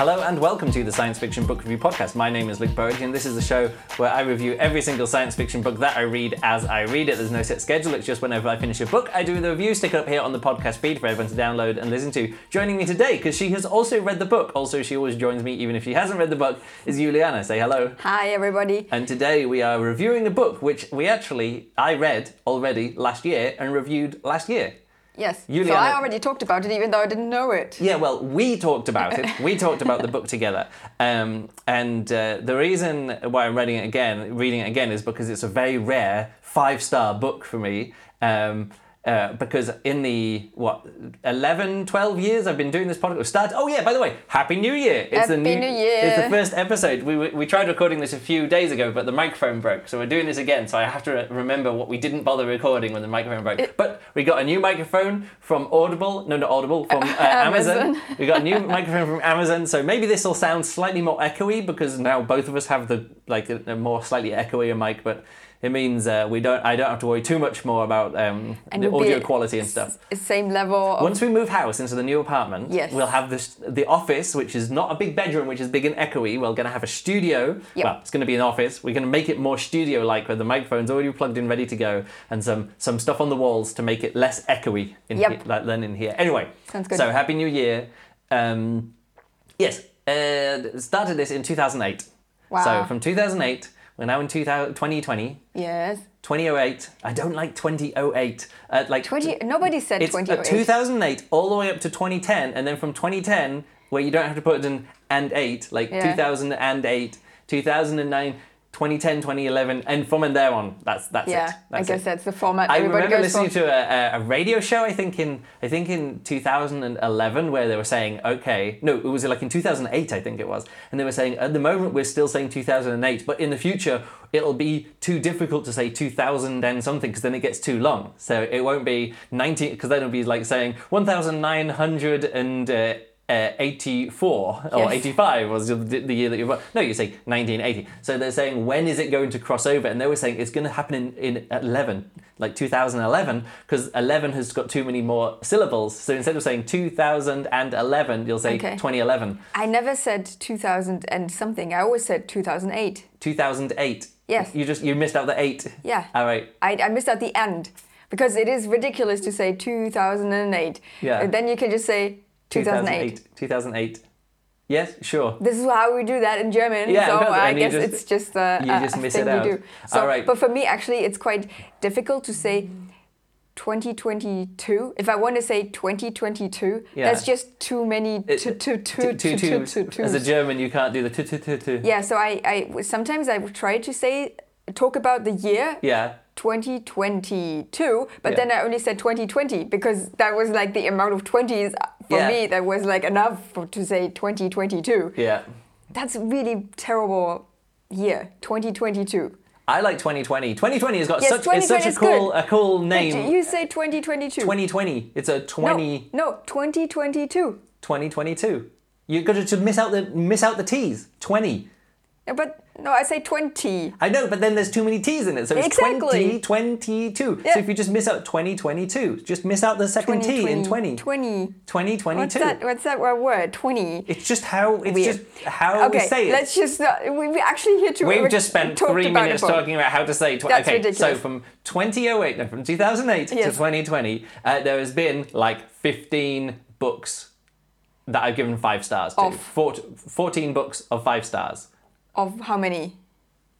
Hello and welcome to the Science Fiction Book Review Podcast. My name is Luke Burridge and this is the show where I review every single science fiction book that I read as I read it. There's no set schedule, it's just whenever I finish a book, I do the review, stick it up here on the podcast feed for everyone to download and listen to. Joining me today, because she has also read the book, also she always joins me even if she hasn't read the book, is Juliana. Say hello. Hi, everybody. And today we are reviewing a book which we actually, I read already last year and reviewed last year. Yes. So I already talked about it, even though I didn't know it. Yeah, well, we talked about it. We talked about the book together, um, and uh, the reason why I'm reading it again, reading it again, is because it's a very rare five star book for me. Um, uh, because in the what 11 12 years I've been doing this podcast start oh yeah by the way happy new year it's the Happy New Year. it's the first episode we, we we tried recording this a few days ago but the microphone broke so we're doing this again so I have to re- remember what we didn't bother recording when the microphone broke but we got a new microphone from Audible no not Audible from uh, Amazon. Amazon. we got a new microphone from Amazon so maybe this will sound slightly more echoey because now both of us have the like a, a more slightly echoey mic but it means uh, we don't I don't have to worry too much more about um, And the audio quality and stuff s- Same level of. once we move house into the new apartment, Yes. we'll have this the office, which is not a big bedroom, which is big and echoey. We're going to have a studio. Yep. Well, it's going to be an office. We're going to make it more studio-like, where the microphone's already plugged in, ready to go, and some some stuff on the walls to make it less echoey in Yep. here, like, than in here. Anyway, Sounds good. So happy New Year. Um, yes, uh, started this in 2008. Wow. So from 2008, we're now in 2000, 2020. Yes. 2008. I don't like 2008. Uh, like 20. Nobody said it's uh, 2008. 2008 all the way up to 2010, and then from 2010, where you don't have to put an and eight, like Yeah. 2008, 2009, 2010, 2011, and from and there on. That's that's Yeah, it. I guess it. that's the format I remember goes for. listening to a, a, a radio show. I think in I think in 2011 where they were saying, okay, no, it was like in 2008. I think it was, and they were saying at the moment we're still saying 2008, but in the future it'll be too difficult to say 2000 and something because then it gets too long. So it won't be 19 because then it'll be like saying 1900 and. Uh, uh, 84 or 85 was the, the year that you were. born. No, you say 1980. So they're saying when is it going to cross over? And they were saying it's going to happen in, in 11, like 2011, because 11 has got too many more syllables. So instead of saying 2011, you'll say Okay. 2011. I never said 2000 and something. I always said 2008. 2008. Yes. You just you missed out the eight. Yeah. All right. I, I missed out the end because it is ridiculous to say 2008. Yeah. And then you can just say 2008. 2008. Yes, sure. This is how we do that in German. Yeah, so because- I guess just- it's just uh, you a, just a miss thing it out. you do. So, All right. But for me, actually, it's quite difficult to say 2022. If I want to say 2022, Yeah. that's just too many to to Two, to two, two. As a German, you can't do the two, two, two, two. Yeah, so I, I sometimes I try to say talk about the year Yeah. 2022, but Yeah. then I only said 2020 because that was like the amount of 20s for Yeah. me that was like enough for, to say 2022. Yeah. That's really terrible year, 2022. I like 2020. 2020 has got Yes, such it's such a cool good. a cool name. You say 2022. 2020. It's a 20 No, no, 2022. 2022. You're going to miss out the miss out the T's. 20. Yeah, But no, I say 20. I know, but then there's too many T's in it. So it's Exactly. 2022. Yeah. So if you just miss out 2022, just miss out the second T in 20. 20. 2022. What's that? What's that word? 20. It's just how it's Weird. just how okay, we say it. let's just. Uh, we, we actually here to. We've just spent three minutes talking about how to say. Tw- That's okay, so from 2008, no, from 2008 to 2020, uh, there has been like 15 books that I've given five stars to. Four, 14 books of five stars. Of how many?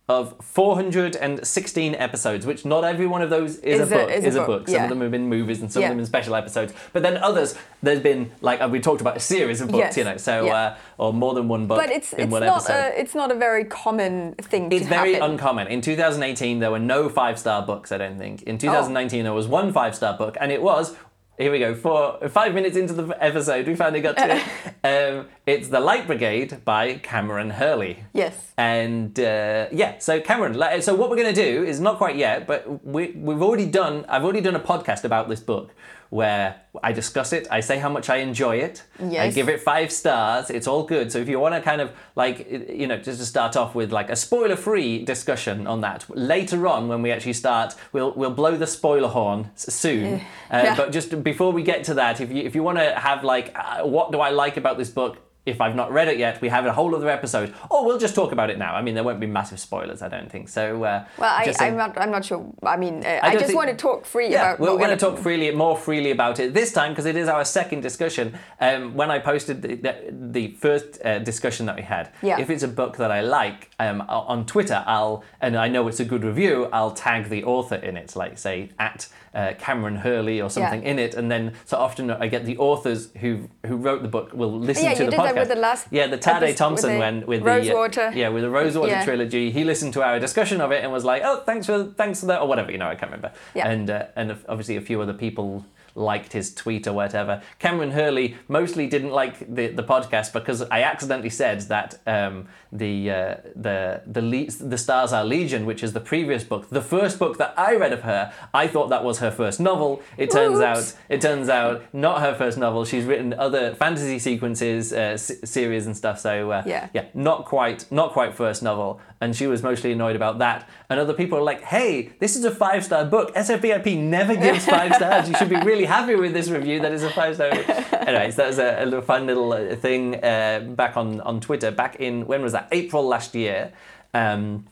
Of 416 episodes, which not every one of those is, Is a a- book. is a is a book, book. Some yeah. of them have been movies, and some Yeah. of them in special episodes. But then others, there's been like uh, we talked about a series of books, Yes. you know, so Yeah. uh, or more than one book But it's in it's one not episode. a it's not a very common thing. It's very happen. uncommon. In 2018, there were no five star books, I don't think. In 2019, there was one five star book, and it was. Here we go. For five minutes into the episode, we finally got to it. Um, it's The Light Brigade by Kameron Hurley. Yes. And uh, yeah, so Kameron, so what we're going to do is not quite yet, but we, we've already done, I've already done a podcast about this book where I discuss it, I say how much I enjoy it, yes. I give it five stars, it's all good. So if you want to kind of like, you know, just to start off with like a spoiler free discussion on that, later on when we actually start, we'll, we'll blow the spoiler horn soon. Uh, Yeah. But just before we get to that, if you, if you want to have like, uh, what do I like about this book? If I've not read it yet, we have a whole other episode, or we'll just talk about it now. I mean, there won't be massive spoilers, I don't think. So, uh, Well, I, I'm not. I'm not sure. I mean, uh, I, don't just think- want to talk free yeah, about. we're going to talk freely, more freely about it this time because it is our second discussion. Um, when I posted the, the, the first uh, discussion that we had, Yeah. if it's a book that I like um, on Twitter, I'll and I know it's a good review, I'll tag the author in it, like say at uh, Kameron Hurley or something in it, and then so often I get the authors who who wrote the book will listen Yeah, to you the did podcast. that with the last yeah, the Tade Thompson with the when with the uh, Rosewater. yeah with the Rosewater Yeah. trilogy. He listened to our discussion of it and was like, "Oh, thanks for thanks for that," or whatever. You know, I can't remember. Yeah. And uh, and obviously a few other people liked his tweet or whatever. Kameron Hurley mostly didn't like the, the podcast because I accidentally said that um, the uh, the the Le- the Stars Are Legion, which is the previous book, the first book that I read of her, I thought that was her first novel. It turns Oops. out it turns out not her first novel. She's written other fantasy sequences, uh, s- series and stuff. So uh, Yeah. yeah, not quite not quite first novel. And she was mostly annoyed about that. And other people are like, "Hey, this is a five star book. SFBRP never gives five stars. You should be really happy with this review. That is a five star." Anyways, that was a, a little fun little uh, thing uh, back on on Twitter back in when was that? April last year. Um,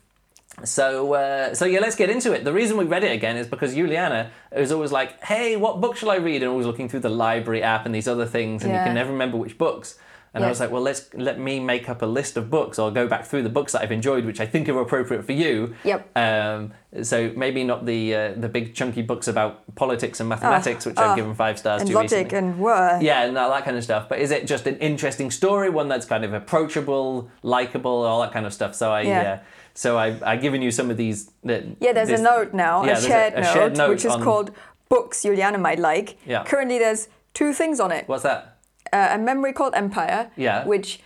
so, uh, so yeah, let's get into it. The reason we read it again is because Juliana is always like, "Hey, what book shall I read?" and always looking through the library app and these other things, and you can never remember which books. And I was like, "Well, let's let me make up a list of books, or go back through the books that I've enjoyed, which I think are appropriate for you." Yep. Um, so maybe not the uh, the big chunky books about politics and mathematics, which oh, I've given five stars and to logic recently. and word. Yeah, and all that kind of stuff. But is it just an interesting story, one that's kind of approachable, likable, all that kind of stuff? So I, Yeah. uh, so I, I've given you some of these. Uh, Yeah, there's this- a note now, yeah, a, shared, a note, shared note which is on- called "Books Juliana Might Like." Yeah. Currently, there's two things on it: What's that? Uh, a memory called Empire, Yeah. which,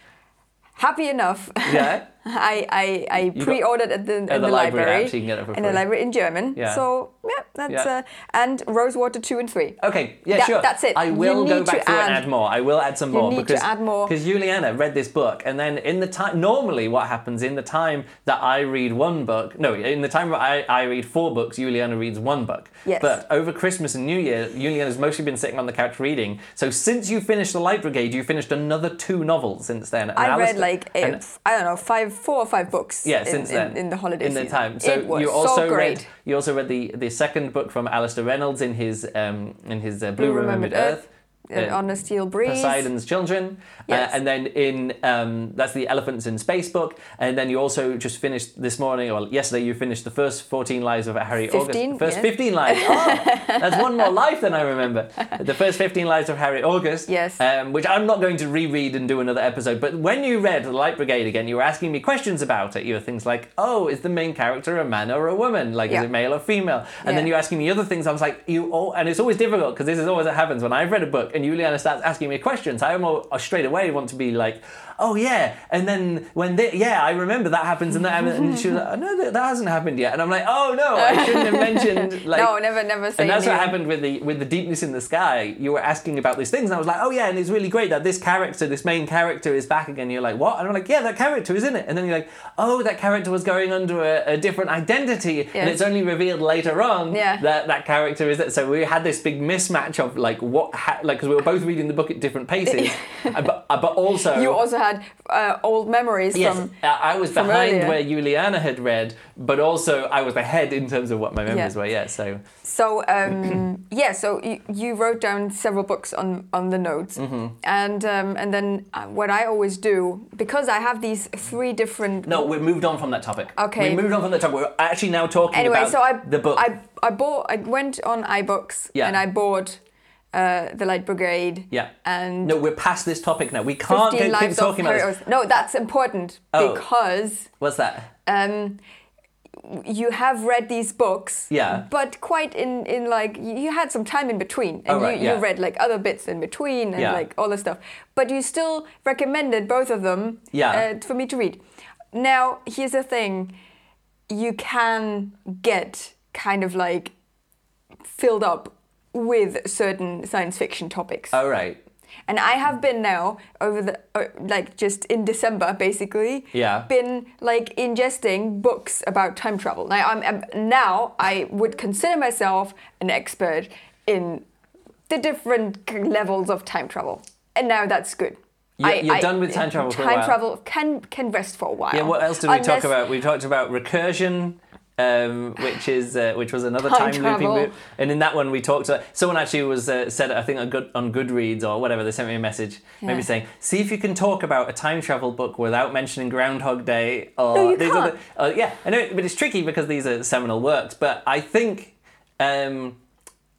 happy enough, Yeah. I I, I pre-ordered at the, in the the, library library, app, you can get it for in the library in German. Yeah. So yeah, that's Yeah. Uh, and Rosewater two and three. Okay, yeah, That- sure. that's it. I will go back to through add- and add more. I will add some You more need to because add more. because Juliana read this book, and then in the time normally what happens in the time that I read one book, no, in the time that I, I read four books, Juliana reads one book. Yes. But over Christmas and New Year, Juliana's mostly been sitting on the couch reading. So since you finished the Light Brigade, you finished another two novels since then. I read like a, and- I don't know five, four or five books. yeah, in, since in, then in the holiday in the season. time. So you also so great. read you also read the the second book from Alastair Reynolds in his um in his uh, Blue, Blue Remembered, Remembered Earth. uh, uh, on a steel breeze. Poseidon's Children, Yes. uh, and then in um, that's the Elephants in Space book, and then you also just finished this morning or yesterday you finished the first fourteen lives of Harry 15, August. First yeah. fifteen lives. Oh, that's one more life than I remember. The first fifteen lives of Harry August. Yes. Um, which I'm not going to reread and do another episode. But when you read The Light Brigade again, you were asking me questions about it. You were things like, "Oh, is the main character a man or a woman? Like, is it male or female?" And then Yeah. you asking me other things. I was like, "You all," and it's always difficult because this is always what happens when I've read a book and Juliana starts asking me questions. I almost straight away want to be like, "Oh yeah," and then when they, yeah, I remember that happens and that, happened," and she was like, oh, "No, that, that hasn't happened yet," and I'm like, "Oh no, I shouldn't have mentioned like." no, never, never say. and that's what happened with the with the deepness in the sky. You were asking about these things, and I was like, "Oh yeah," and it's really great that this character, this main character, is back again. You're like, "What?" And I'm like, "Yeah, that character is in it." And then you're like, "Oh, that character was going under a, a different identity, and it's only revealed later on Yeah. that that character is that." So we had this big mismatch of like what, ha- like because we were both reading the book at different paces, uh, but uh, but also You also had uh, old memories Yes, from. I was from behind earlier. where Juliana had read, but also I was ahead in terms of what my memories Yeah. were. Yeah, so So um, yeah, so you, you wrote down several books on on the notes, Mm-hmm. and um, and then uh, what I always do because I have these three different. No, we moved on from that topic. Okay. We moved on from that topic. We're actually now talking Anyway, about so I the book. I I bought. I went on iBooks Yeah. and I bought uh, the Light Brigade. yeah. And No, we're past this topic now. We can't 15 keep talking about this. No, that's important Oh. because What's that? um, you have read these books. Yeah. But quite in, in like you had some time in between, and Oh, right, you, yeah. you read like other bits in between and Yeah. like all the stuff. But you still recommended both of them. Yeah. Uh, for me to read. Now here's the thing: you can get kind of like filled up with certain science fiction topics. All right. And I have been now over the uh, like just in December basically. Yeah. Been like ingesting books about time travel. Now I'm, I'm now I would consider myself an expert in the different levels of time travel, and now that's good. You're- you're done with time travel for a time travel can can rest for a while. Yeah, what else did we talk about? We talked about recursion, um, which is uh, which was another Time time, looping loop. And in that one, we talked. Uh, someone actually was uh, said, I think on, Good, on Goodreads or whatever, they sent me a message, maybe saying, "See if you can talk about a time travel book without mentioning Groundhog Day." Or No, you these can't. other- uh, yeah, I know, but it's tricky because these are seminal works. But I think um,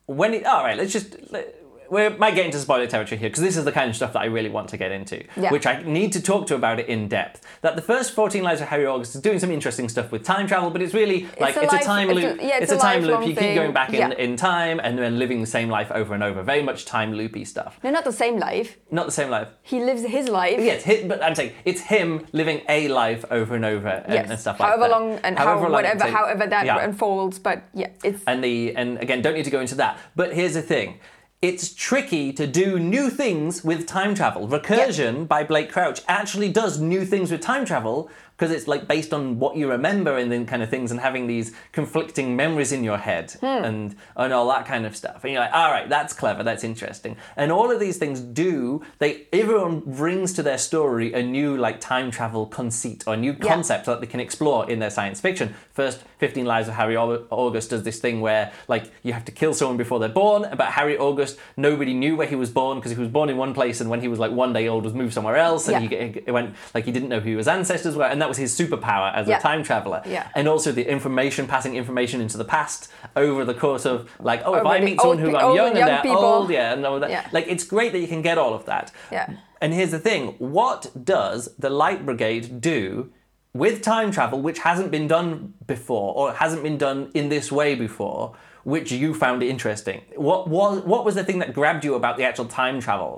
when it, all right, let's just. Let, we might get into spoiler territory here because this is the kind of stuff that I really want to get into, Yeah. which I need to talk to about it in depth. That the first 14 Lives of Harry August is doing some interesting stuff with time travel, but it's really like a it's a, life- time it's a- loop. yeah, it's a a time loop. You keep going back in, Yeah. in time and then living the same life over and over. Very much time loopy stuff. No, not the same life. Not the same life. He lives his life. Yes, hi- but I'm saying it's him living a life over and over and, Yes. and stuff like however that. long and how, However long whatever, however that unfolds. But yeah, it's and the and again don't need to go into that but here's the thing it's tricky to do new things with time travel. Recursion by blake crouch actually does new things with time travel because it's like based on what you remember and then kind of things and having these conflicting memories in your head Hmm. and and all that kind of stuff and you're like all right that's clever that's interesting and all of these things do they everyone brings to their story a new like time travel conceit or new Yeah. concept that they can explore in their science fiction first 15 lives of harry august does this thing where like you have to kill someone before they're born but harry august nobody knew where he was born because he was born in one place and when he was like one day old was moved somewhere else and Yeah. he, he went like he didn't know who his ancestors were and that was his superpower as Yeah. a time traveler Yeah. and also the information passing information into the past over the course of like oh if i meet someone who i'm young and and young they're people. old yeah and all that Yeah. like it's great that you can get all of that Yeah. and here's the thing what does the light brigade do with time travel which hasn't been done before or hasn't been done in this way before which you found interesting what was what was the thing that grabbed you about the actual time travel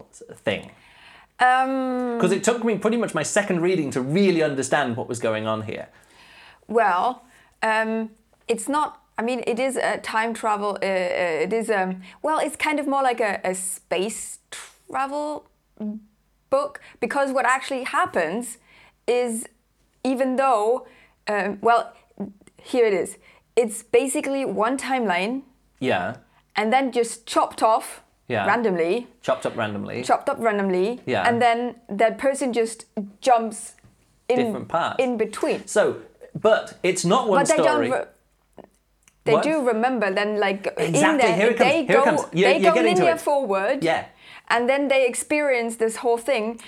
thing um, because it took me pretty much my second reading to really understand what was going on here well, um, it's not. I mean, it is a time travel. Uh, uh, it is um, well, it's kind of more like a, a space travel book because what actually happens is even though um, well, here it is. It's basically one timeline yeah and then just chopped off Yeah. randomly, chopped up randomly chopped up randomly, Yeah. and then that person just jumps in Different parts. in between. so but it's not one But they don't. Re- they What? do remember then, like in Exactly, there, here it comes, they go, comes. You're- they you're go linear it. forward, Yeah. and then they experience this whole thing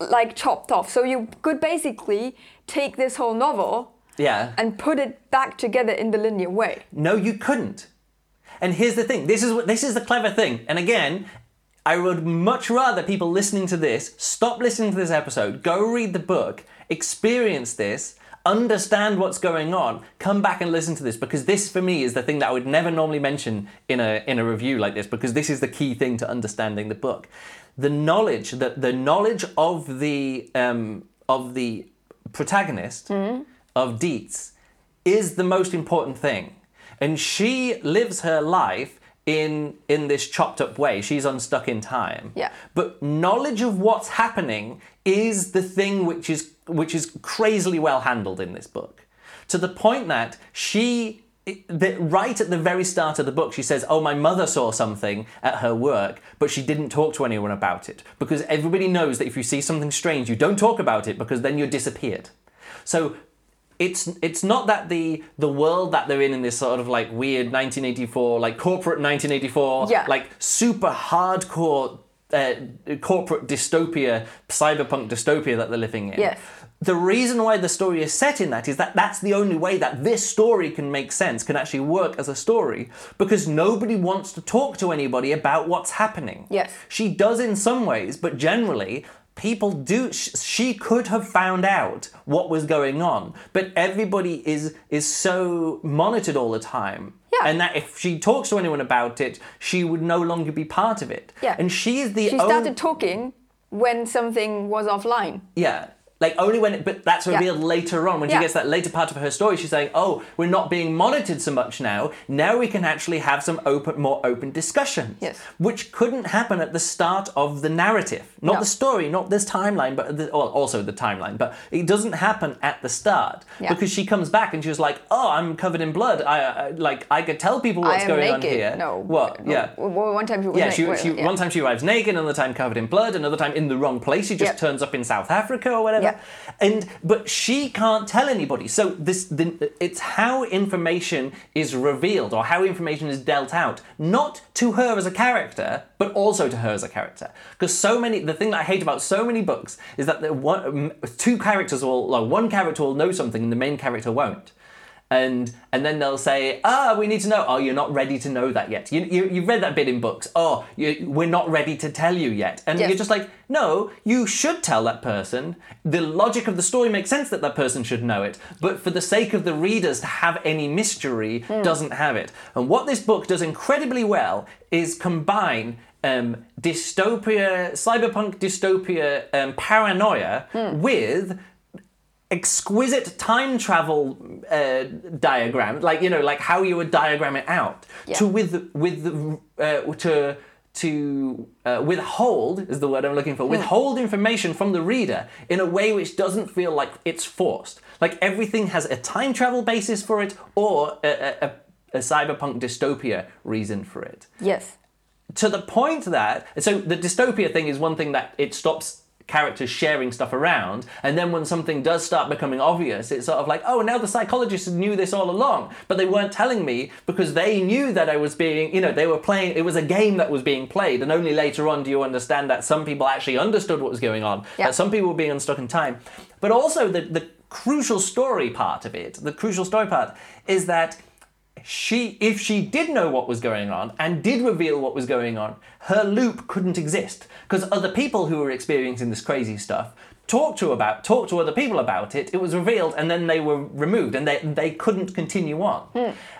like chopped off. So you could basically take this whole novel yeah and put it back together in the linear way. No, you couldn't. And here's the thing. This is what this is the clever thing. And again, I would much rather people listening to this stop listening to this episode, go read the book, experience this, understand what's going on, come back and listen to this because this for me is the thing that I would never normally mention in a in a review like this because this is the key thing to understanding the book. The knowledge that the knowledge of the um, of the protagonist of Dietz is the most important thing. And she lives her life in in this chopped up way. She's unstuck in time. Yeah. But knowledge of what's happening is the thing which is which is crazily well handled in this book. To the point that she that right at the very start of the book, she says, "Oh, my mother saw something at her work, but she didn't talk to anyone about it because everybody knows that if you see something strange, you don't talk about it because then you're disappeared." So it's it's not that the the world that they're in in this sort of like weird 1984 like corporate 1984 Yeah. like super hardcore uh, corporate dystopia cyberpunk dystopia that they're living in Yes. the reason why the story is set in that is that that's the only way that this story can make sense can actually work as a story because nobody wants to talk to anybody about what's happening Yes. she does in some ways, but generally, people do. She could have found out what was going on, but everybody is is so monitored all the time. Yeah. And that if she talks to anyone about it, she would no longer be part of it. Yeah. And she is the She started talking when something was offline. Yeah. Like only when, but that's Yeah. revealed later on when she gets that later part of her story. She's saying, "Oh, we're not being monitored so much now. Now we can actually have some open, more open discussions." Yes. which couldn't happen at the start of the narrative, not No. the story, not this timeline, but the, well, also the timeline. But it doesn't happen at the start Yeah. because she comes back and she was like, "Oh, I'm covered in blood. I, I like I could tell people what's I am going naked. on here." No. What? no. Yeah. Well, one time she was Yeah, she, she yeah. one time she arrives naked, another time covered in blood, another time in the wrong place. She just Yep. turns up in South Africa or whatever. Yep. And but she can't tell anybody. So this the, it's how information is revealed or how information is dealt out, not to her as a character, but also to her as a character. Because so many the thing that I hate about so many books is that one two characters will like one character will know something and the main character won't and and then they'll say, "Ah, we need to know." Oh, you're not ready to know that yet. You you you've read that bit in books. Oh, you, we're not ready to tell you yet. And Yes. you're just like, no, you should tell that person. The logic of the story makes sense that that person should know it, but for the sake of the readers to have any mystery, doesn't have it. And what this book does incredibly well is combine. Um, dystopia, cyberpunk dystopia, um, paranoia with exquisite time travel uh, diagram, like you know, like how you would diagram it out, Yeah. to with with uh, to to uh, withhold is the word I'm looking for. Withhold information from the reader in a way which doesn't feel like it's forced. Like everything has a time travel basis for it, or a, a, a, a cyberpunk dystopia reason for it Yes. to the point that so the dystopia thing is one thing that it stops characters sharing stuff around and then when something does start becoming obvious it's sort of like oh now the psychologists knew this all along but they weren't telling me because they knew that i was being you know they were playing it was a game that was being played and only later on do you understand that some people actually understood what was going on Yeah. that some people were being unstuck in time but also the, the crucial story part of it the crucial story part is that she if she did know what was going on and did reveal what was going on her loop couldn't exist. Because other people who were experiencing this crazy stuff talked to about talked to other people about it it was revealed and then they were removed and they, they couldn't continue on.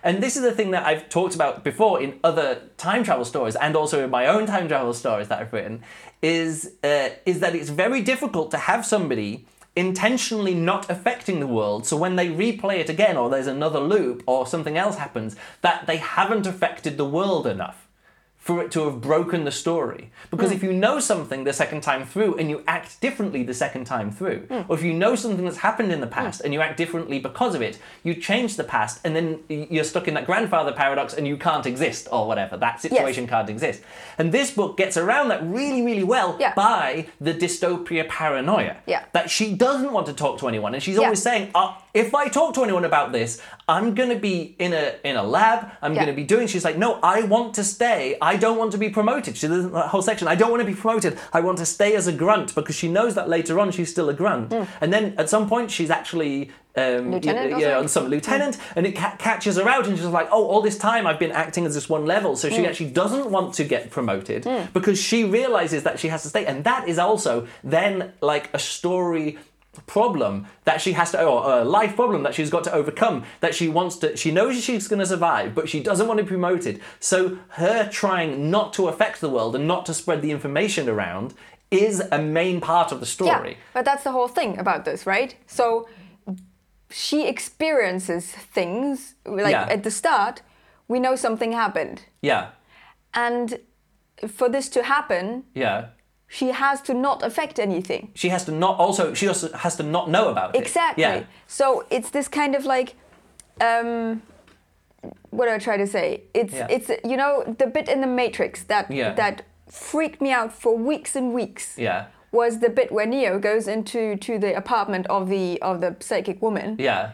And this is the thing that i've talked about before in other time travel stories and also in my own time travel stories that i've written is uh, is that it's very difficult to have somebody intentionally not affecting the world so when they replay it again or there's another loop or something else happens that they haven't affected the world enough for it to have broken the story. Because if you know something the second time through and you act differently the second time through or if you know something that's happened in the past and you act differently because of it you change the past and then you're stuck in that grandfather paradox and you can't exist or whatever. That situation can't exist. And this book gets around that really really well Yeah. by the dystopia paranoia Yeah. that she doesn't want to talk to anyone. And she's Yeah. always saying uh, if i talk to anyone about this i'm going to be in a in a lab i'm Yeah. going to be doing she's like no i want to stay i don't want to be promoted she does that whole section i don't want to be promoted i want to stay as a grunt because she knows that later on she's still a grunt and then at some point she's actually um, Hmm. Lieutenant yeah, or yeah, on some lieutenant, and it ca- catches her out, and she's like, "Oh, all this time I've been acting as this one level." So Hmm. she actually doesn't want to get promoted because she realizes that she has to stay, and that is also then like a story problem that she has to or a life problem that she's got to overcome that she wants to she knows she's going to survive but she doesn't want to be promoted. So her trying not to affect the world and not to spread the information around is a main part of the story. Yeah, but that's the whole thing about this, right? So she experiences things like Yeah. at the start, we know something happened, yeah. And for this to happen, yeah she has to not affect anything. she has to not also she also has to not know about it Exactly. yeah So it's this kind of like, um, what do I try to say? It's Yeah. it's you know the bit in the Matrix that Yeah. that freaked me out for weeks and weeks. yeah Was the bit where Neo goes into to the apartment of the of the psychic woman, yeah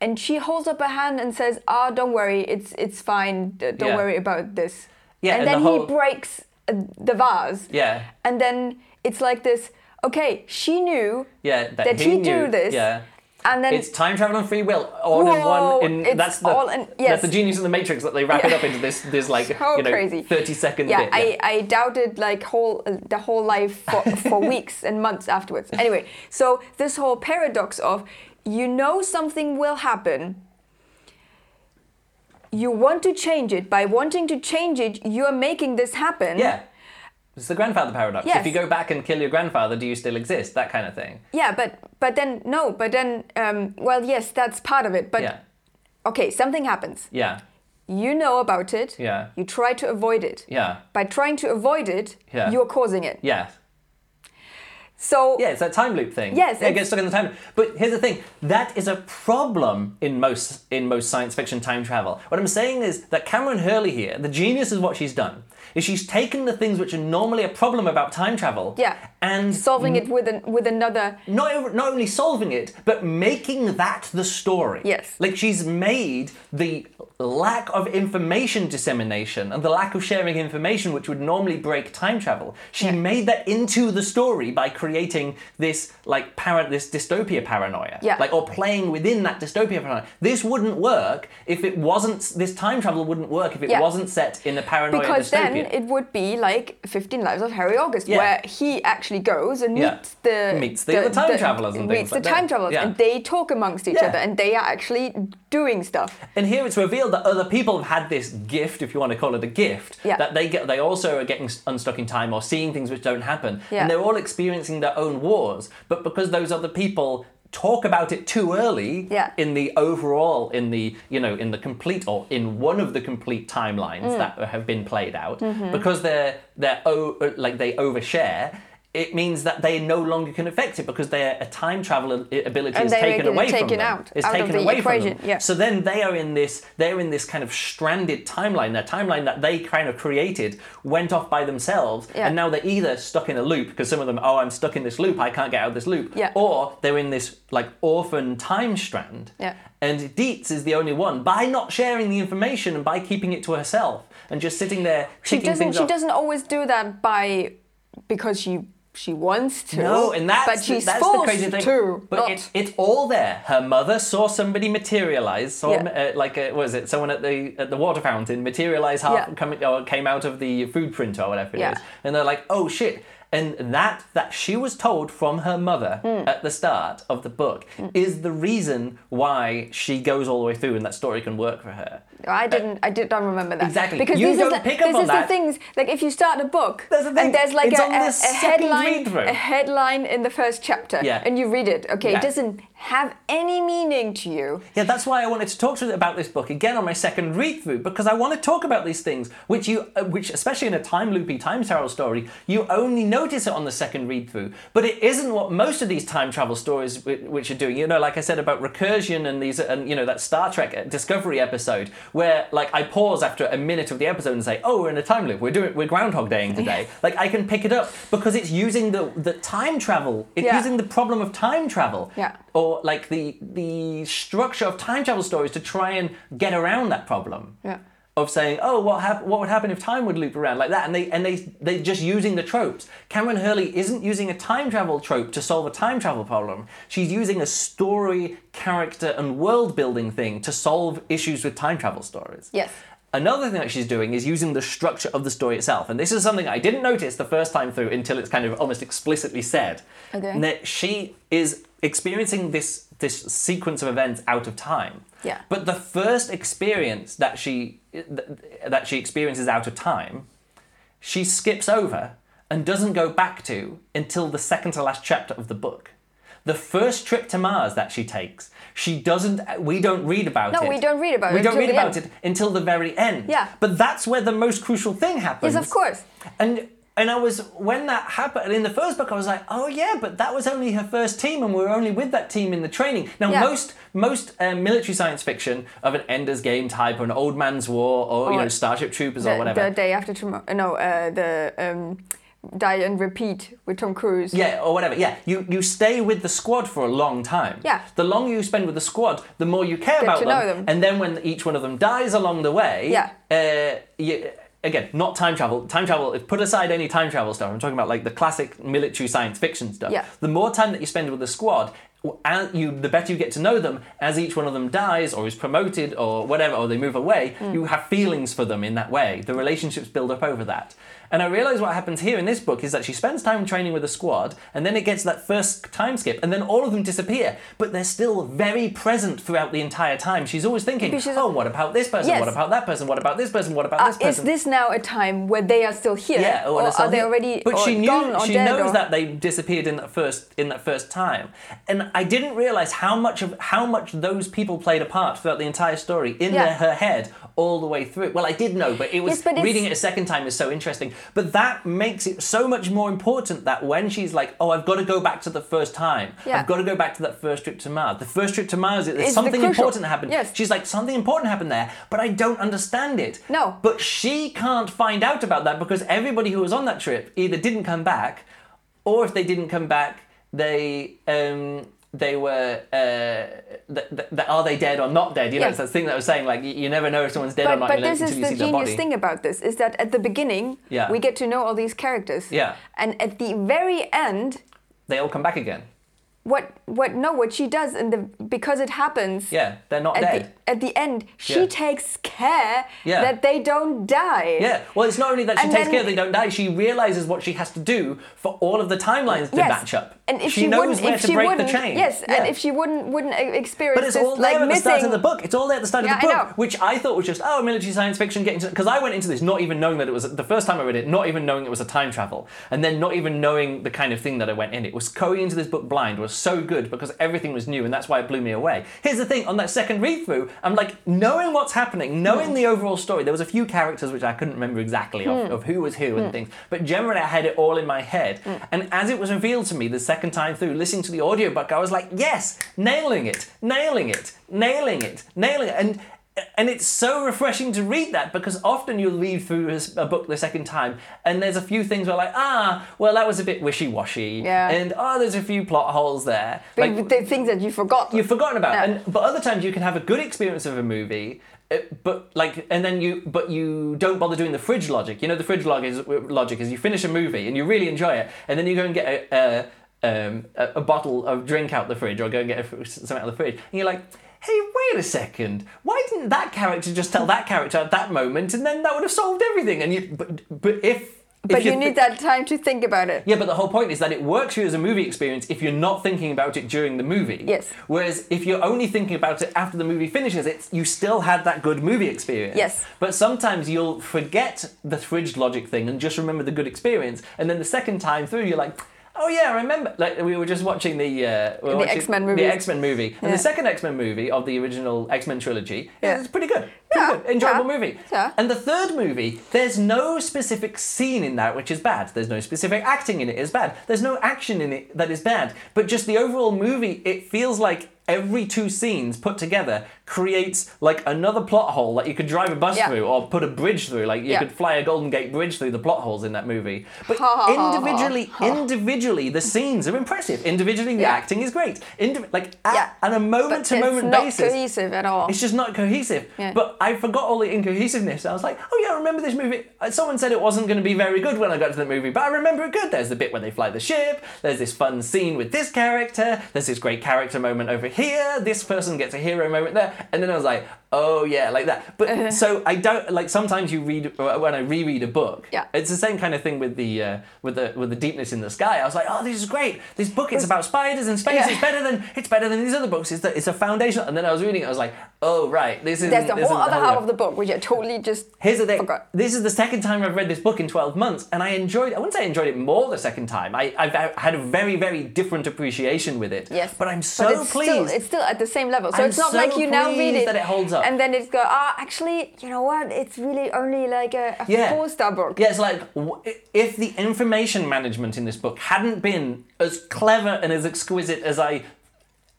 and she holds up her hand and says, "Ah, don't worry, it's it's fine. Don't Yeah. worry about this." Yeah, and, and then the he breaks the vase. Yeah. And then it's like this. Okay, she knew yeah that, that he he knew, do this. yeah and then it's time travel and free will all in Whoa, one. In, it's that's the all in- yes. that's the genius of the Matrix that they wrap it up into this this like So you know crazy. thirty second yeah, bit. I, I doubted like whole uh, the whole life for, for weeks and months afterwards. Anyway, so this whole paradox of you know something will happen, you want to change it. By wanting to change it, you're making this happen. yeah. It's the grandfather paradox. Yes. If you go back and kill your grandfather, do you still exist? That kind of thing. Yeah, but but then no, but then um, well, yes, that's part of it. But Yeah. okay, something happens. Yeah. You know about it. Yeah. You try to avoid it. Yeah. By trying to avoid it, Yeah. you're causing it. Yeah. So Yeah, it's that time loop thing. Yes, yeah, it's- get stuck in the time. But here's the thing: that is a problem in most in most science fiction time travel. What I'm saying is that Kameron Hurley here, the genius is what she's done. Is she's taken the things which are normally a problem about time travel, Yeah. and solving it with an, with another. not not only solving it, but making that the story. Yes. Like she's made the lack of information dissemination and the lack of sharing information, which would normally break time travel. She Yeah. made that into the story by creating this like this dystopia paranoia. Yeah. Like or playing within that dystopia paranoia. This wouldn't work if it wasn't. This time travel wouldn't work if it Yeah. wasn't set in a paranoia Because dystopia. then it would be like 15 Lives of Harry August, Yeah. where he actually goes and Yeah. meets the Meets the other time travelers and meets things the like that. time travelers, Yeah. and they talk amongst each other, and they are actually doing stuff. And here it's revealed that other people have had this gift, if you want to call it a gift, that they get they also are getting unstuck in time or seeing things which don't happen. And they're all experiencing their own wars. But because those other people talk about it too early Yeah. in the overall in the you know in the complete or in one of the complete timelines Mm. that have been played out Mm-hmm. because they're they're o- like they overshare it means that they no longer can affect it because their uh, time travel uh, ability And is taken away from taken them. out- It's out taken the away equation, from them. yeah. So then they are in this they're in this kind of stranded timeline. Their timeline that they kind of created went off by themselves, Yeah. and now they're either stuck in a loop because some of them, oh, I'm stuck in this loop, I can't get out of this loop, Yeah. or they're in this like orphan time strand. Yeah. And Dietz is the only one by not sharing the information and by keeping it to herself and just sitting there She doesn't. She off. doesn't always do that by because she she wants to. No, and that's, but she's that's the forced crazy thing. to. But not- it, it's all there. Her mother saw somebody materialize, saw Yeah. uh, like what was it someone at the at the water fountain materialize half Yeah. coming or came out of the food printer or whatever it is, Yeah. and they're like, oh shit. And that that she was told from her mother Hmm. at the start of the book is the reason why she goes all the way through and that story can work for her. I didn't. I did not remember that. Exactly. Because You these don't is the, pick up this on is that. the things like if you start a book That's the thing. and there's like a, a, a headline, a headline in the first chapter, Yeah. and you read it. Okay, Yeah. it doesn't have any meaning to you. Yeah, that's why I wanted to talk to you about this book again on my second read through because I want to talk about these things, which you, uh, which especially in a time loopy time travel story, you only notice it on the second read through. But it isn't what most of these time travel stories which are doing. You know, like I said about recursion and these, and you know that Star Trek Discovery episode where like I pause after a minute of the episode and say, "Oh, we're in a time loop. We're doing we're Groundhog Daying today." like I can pick it up because it's using the the time travel. It's Yeah. using the problem of time travel Yeah. or like the the structure of time travel stories to try and get around that problem Yeah. of saying, oh, what hap- what would happen if time would loop around like that, and they and they they just using the tropes. Kameron Hurley isn't using a time travel trope to solve a time travel problem. She's using a story, character, and world building thing to solve issues with time travel stories. Yes. Another thing that she's doing is using the structure of the story itself. And this is something I didn't notice the first time through until it's kind of almost explicitly said. Okay. That she is experiencing this this sequence of events out of time. Yeah. But the first experience that she that she experiences out of time, she skips over and doesn't go back to until the second to last chapter of the book. The first trip to Mars that she takes, she doesn't. We don't read about No, it. No, we don't read about we it We don't read about end. it until the very end. Yeah. But that's where the most crucial thing happens. Yes, of course. And and I was when that happened in the first book, I was like, oh yeah, but that was only her first team, and we were only with that team in the training. Now Yeah. most most um, military science fiction of an Ender's Game type, or an Old Man's War, or you know Starship Troopers The, or whatever. the day after tomorrow. No, uh, the um, Die and Repeat with Tom Cruise. Yeah, or whatever. Yeah, you, you stay with the squad for a long time. Yeah. The longer you spend with the squad, the more you care Get about to know them. And then when each one of them dies along the way, Yeah. Uh, you, again, not time travel. Time travel. if- Put aside any time travel stuff. I'm talking about like the classic military science fiction stuff. Yeah. The more time that you spend with the squad. And you, the better you get to know them. As each one of them dies, or is promoted, or whatever, or they move away, Mm. you have feelings for them in that way. The relationships build up over that. And I realize what happens here in this book is that she spends time training with a squad, and then it gets that first time skip, and then all of them disappear, but they're still very present throughout the entire time. She's always thinking, Because oh, what about this person? Yes. What about that person? What about this person? What about Uh, this person? is this now a time where they are still here, Yeah, or it's are they here. already But she knew she knows or- that they disappeared in that first in that first time, and I didn't realize how much of how much those people played a part throughout the entire story in Yeah. their, her head all the way through. Well, I did know, but it was Yes, but reading it a second time is so interesting. But that makes it so much more important that when she's like, "Oh, I've got to go back to the first time. Yeah. I've got to go back to that first trip to Mars. The first trip to Mars, there's It's the something crucial- important happened." Yes. She's like, "Something important happened there, but I don't understand it." No. But she can't find out about that because everybody who was on that trip either didn't come back, or if they didn't come back, they um, they were uh, th- th- th- are they dead or not dead? You know, Yeah. it's that thing that I was saying. Like you, never know if someone's dead or but, not but this is the genius thing about this is that at the beginning Yeah. we get to know all these characters Yeah. and at the very end They all come back again. What what no what she does and the because it happens Yeah, they're not at dead. the at the end she Yeah. takes care Yeah. that they don't die Yeah, well, it's not only that she And takes care they don't die. She realizes what she has to do for all of the timelines to yes. match up. and if she, she, knows where to break the chain. yes Yeah. and if she wouldn't wouldn't experience But it's this all like there at the start of the book. It's all there at the start of the book, which I thought was just oh military science fiction getting because I went into this not even knowing that it was the first time I read it, not even knowing it was a time travel, and then not even knowing the kind of thing that I went in. It was going into this book blind was so good because everything was new, and that's why it blew me away. Here's the thing: on that second read through, I'm like knowing what's happening, knowing the overall story. There was a few characters which I couldn't remember exactly Hmm. of, of who was who and things, but generally I had it all in my head. Hmm. And as it was revealed to me the second time through, listening to the audiobook, I was like, yes, nailing it, nailing it, nailing it, nailing it. And and it's so refreshing to read that because often you'll read through a book the second time and there's a few things where like ah well that was a bit wishy-washy Yeah. and oh there's a few plot holes there But like the things that you forgot you've forgotten about Yeah. and but other times you can have a good experience of a movie uh, but like and then you but you don't bother doing the fridge logic you know the fridge logic is, logic is you finish a movie and you really enjoy it and then you go and get a, a um, a, a bottle of drink out the fridge or go and get a, something out of the fridge and you're like hey wait a second why didn't that character just tell that character at that moment and then that would have solved everything and you but but if but you need that time to think about it yeah, but the whole point is that it works for you as a movie experience if you're not thinking about it during the movie. Yes. Whereas if you're only thinking about it after the movie finishes, it's you still had that good movie experience. Yes. But sometimes you'll forget the fridge logic thing and just remember the good experience, and then the second time through, you're like. Oh yeah, I remember. Like we were just watching the uh, we The X-Men movie. The. X Men movie, and Yeah. the second X Men movie of the original X Men trilogy. Yeah. It's pretty good. Pretty Yeah, good. Enjoyable yeah, movie. yeah. And the third movie, there's no specific scene in that which is bad. There's no specific acting in it is bad. There's no action in it that is bad. But just the overall movie, it feels like every two scenes put together creates like another plot hole that you could drive a bus Yeah. through or put a bridge through. Like you Yeah. could fly a Golden Gate Bridge through the plot holes in that movie. But individually, individually, the scenes are impressive. Individually, the Yeah. acting is great. Indiv- like at, on a moment to moment it's not basis. cohesive at all It's just not cohesive. But I forgot all the incohesiveness. I was like, oh yeah, I remember this movie. Uh, Someone said it wasn't going to be very good when I got to the movie, but I remember it good. There's the bit where they fly the ship. There's this fun scene with this character. There's this great character moment over here. This person gets a hero moment there. And then I was like, oh yeah, like that. But so I don't like. Sometimes you read uh, when I reread a book. Yeah. It's the same kind of thing with the uh, with the with the deepness in the sky. I was like, oh, this is great. This book it's about spiders and space. Yeah. It's better than it's better than these other books. It's the, it's a foundation. And then I was reading it. I was like, oh right, this is there's the whole other half of the book which I totally just Here's the thing. forgot. This is the second time I've read this book in 12 months, and I enjoyed I wouldn't say I enjoyed it more the second time. I, I've had a very, very different appreciation with it. Yes, But I'm so it's pleased. Still, it's still at the same level. So I'm it's not so like you now read it, that it holds up. and then it's go. Ah, actually, you know what? It's really only like a, a Yeah. four-star book. Yeah, it's like w- if the information management in this book hadn't been as clever and as exquisite as I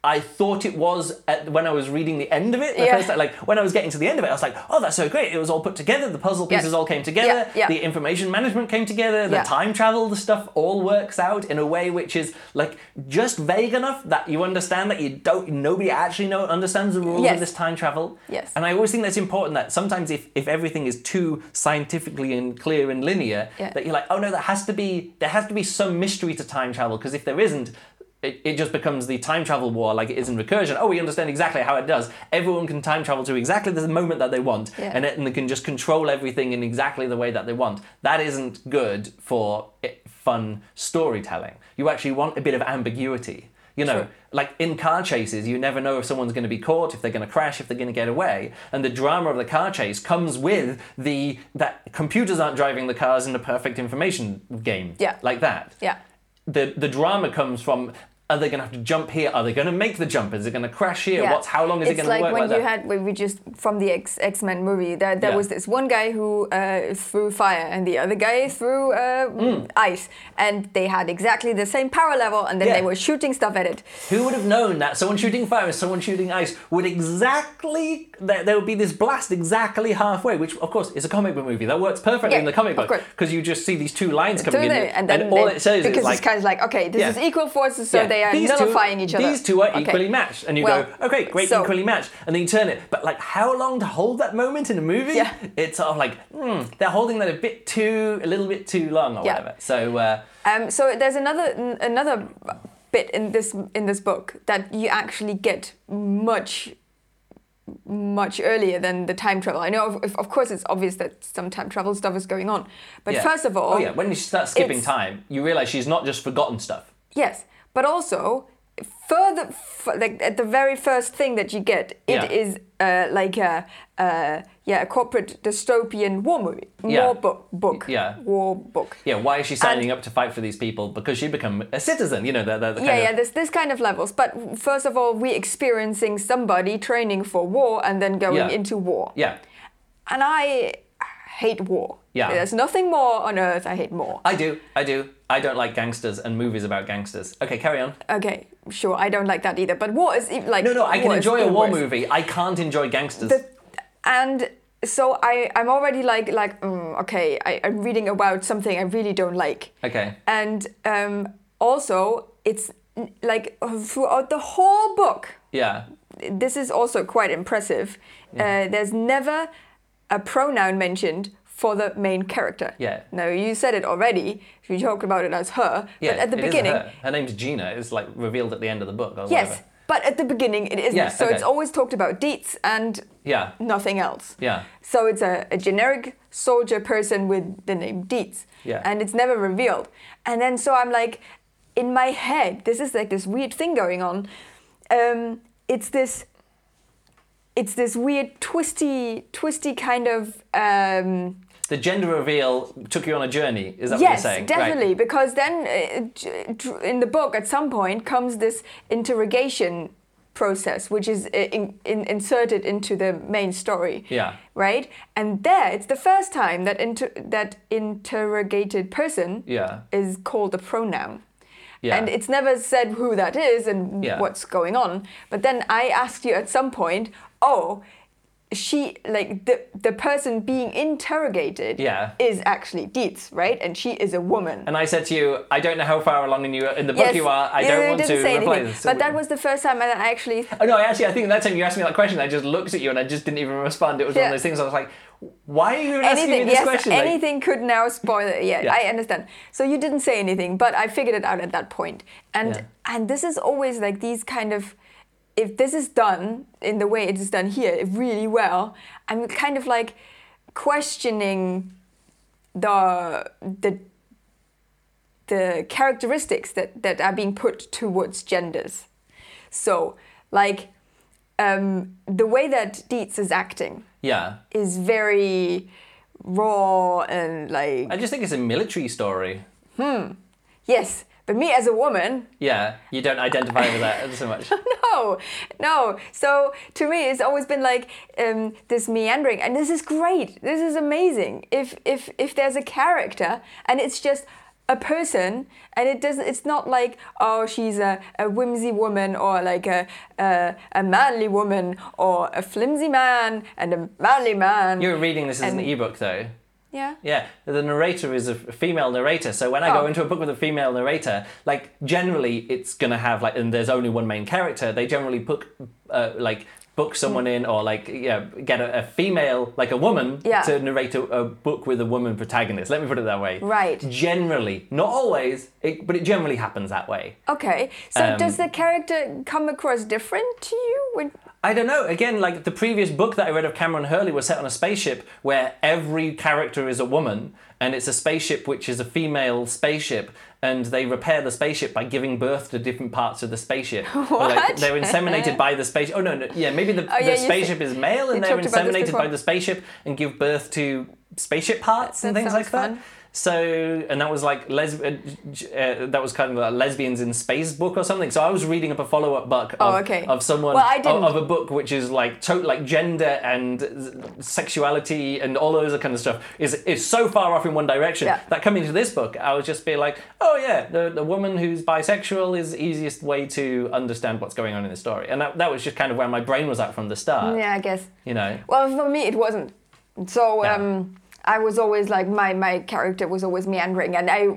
I thought it was at, when I was reading the end of it. The Yeah. first like when I was getting to the end of it, I was like, "Oh, that's so great! It was all put together. The puzzle pieces all came together. Yeah, yeah. The information management came together. The Yeah. time travel, the stuff all works out in a way which is like just vague enough that you understand that you don't. Nobody actually know understands the rules Yes. of this time travel. Yes. And I always think that's important. That sometimes if if everything is too scientifically and clear and linear, Yeah. that you're like, oh no, there has to be there has to be some mystery to time travel because if there isn't, it, it just becomes the time travel war like it is in recursion. Oh, we understand exactly how it does. Everyone can time travel to exactly the moment that they want, Yeah. and, it, and they can just control everything in exactly the way that they want. That isn't good for i- fun storytelling. You actually want a bit of ambiguity. You know, Sure. like in car chases, you never know if someone's going to be caught, if they're going to crash, if they're going to get away. And the drama of the car chase comes with the that computers aren't driving the cars in a perfect information game. Yeah. Like that Yeah. the the drama comes from are they going to have to jump here? Are they going to make the jump? Is it going to crash here? Yeah. What's how long is it's it going like to work? when like you that? had when we just from the X X Men movie. There, there Yeah. was this one guy who uh, threw fire, and the other guy threw uh, ice, and they had exactly the same power level, and then Mm. Yeah. they were shooting stuff at it. Who would have known that someone shooting fire and someone shooting ice would exactly there, there would be this blast exactly halfway, which of course is a comic book movie that works perfectly Yeah, in the comic book because you just see these two lines coming in, and then all they- it says because is like it's kind of like okay, this Yeah. is equal forces, so Yeah, they are these two- nullifying each other. These two are Okay. equally matched, and you Well, go, okay, great, so- equally matched, and then you turn it. But like, how long to hold that moment in a movie? Yeah. It's sort of like hmm, they're holding that a bit too, a little bit too long, or whatever. So uh, Um, so there's another another bit in this in this book that you actually get much much earlier than the time travel. I know, of, of course, it's obvious that some time travel stuff is going on, but yeah. first of all, oh yeah, when you start skipping time, you realize she's not just forgotten stuff. yes, but also further, f- like at the very first thing that you get, it Yeah. is uh, like a uh, yeah a corporate dystopian war movie, Yeah. war book, book, Yeah. war book. Yeah, why is she signing up to fight for these people? Because she become a citizen. You know, the yeah, kind yeah, of, there's this kind of levels. But first of all, we experiencing somebody training for war and then going Yeah. into war. yeah. And I hate war. Yeah. There's nothing more on earth I hate more. I do, I do. I don't like gangsters and movies about gangsters. Okay, carry on. Okay, sure, I don't like that either. But war is like No, no, I can enjoy a war worst. movie. I can't enjoy gangsters. The, and so I, I'm already like like mm, okay, I, I'm reading about something I really don't like. okay. And um, also, it's like throughout the whole book, Yeah. this is also quite impressive. Uh, there's never a pronoun mentioned for the main character. Yeah. No, you said it already. You talked about it as her, Yeah, but at the beginning, her. her name's Gina. It's like revealed at the end of the book yes. whatever. But at the beginning, it isn't. Yeah, so okay. it's always talked about Dietz and Yeah. nothing else. Yeah. So it's a, a generic soldier person with the name Dietz. Yeah. And it's never revealed. And then so I'm like, in my head, this is like this weird thing going on. Um, it's this it's this weird twisty twisty kind of um, The gender reveal took you on a journey. Is that yes what you're saying? Yes, definitely Right. because then uh, in the book at some point comes this interrogation process which is uh, in, in, inserted into the main story Yeah. right and there it's the first time that inter- that interrogated person Yeah. is called a pronoun Yeah. and it's never said who that is and Yeah. what's going on but then i asked you at some point oh she like the the person being interrogated Yeah. is actually Dietz, right? And she is a woman. And I said to you, I don't know how far along in, you, in the book Yes, you are. I yeah, don't you want to say reply anything. this. But that was the first time I actually Oh, no, actually, I think that time you asked me that question, I just looked at you and I just didn't even respond. It was one of those things I was like, why are you even asking me this Yes, question? Like, anything could now spoil it. Yeah, Yeah. I understand. So you didn't say anything, but I figured it out at that point. And Yeah. and this is always like these kind of. If this is done in the way it is done here really well, I'm kind of like questioning the the the characteristics that, that are being put towards genders. So, like, um, the way that Dietz is acting yeah. is very raw and like, I just think it's a military story. Hmm. Yes, but me as a woman, Yeah, you don't identify with that so much. no, no. So to me, it's always been like um, this meandering, and this is great. This is amazing. If if if there's a character and it's just a person and it doesn't it's not like oh she's a, a whimsy woman or like a, a a manly woman or a flimsy man and a manly man You're reading this as an And- ebook, though. Yeah Yeah, the narrator is a female narrator. So when I Oh. go into a book with a female narrator, like generally it's gonna have like, and there's only one main character. They generally put uh, like book someone in or like yeah get a, a female like a woman Yeah. to narrate a, a book with a woman protagonist. Let me put it that way. Right. Generally, not always, it, but it generally happens that way. Okay. So Um, does the character come across different to you when? I don't know. Again, like the previous book that I read of Kameron Hurley was set on a spaceship where every character is a woman, and it's a spaceship which is a female spaceship, and they repair the spaceship by giving birth to different parts of the spaceship. Or, like, What? they're inseminated by the spaceship. Oh no, no, yeah, maybe the, Oh, yeah, the spaceship is male, and they're talked about this inseminated by the spaceship and give birth to spaceship parts and That things sounds like that. So, and that was like les- uh, uh, that was kind of a lesbians in space book or something. So I was reading up a follow up book of, Oh, okay. of someone Well, I of, didn't. of a book which is like to- like gender and sexuality and all those other kind of stuff is is so far off in one direction Yeah. that coming to this book I would just be like oh yeah the, the woman who's bisexual is the easiest way to understand what's going on in the story and that, that was just kind of where my brain was at from the start Yeah, I guess. you know Well, for me, it wasn't. So um, I was always like my my character was always meandering, and I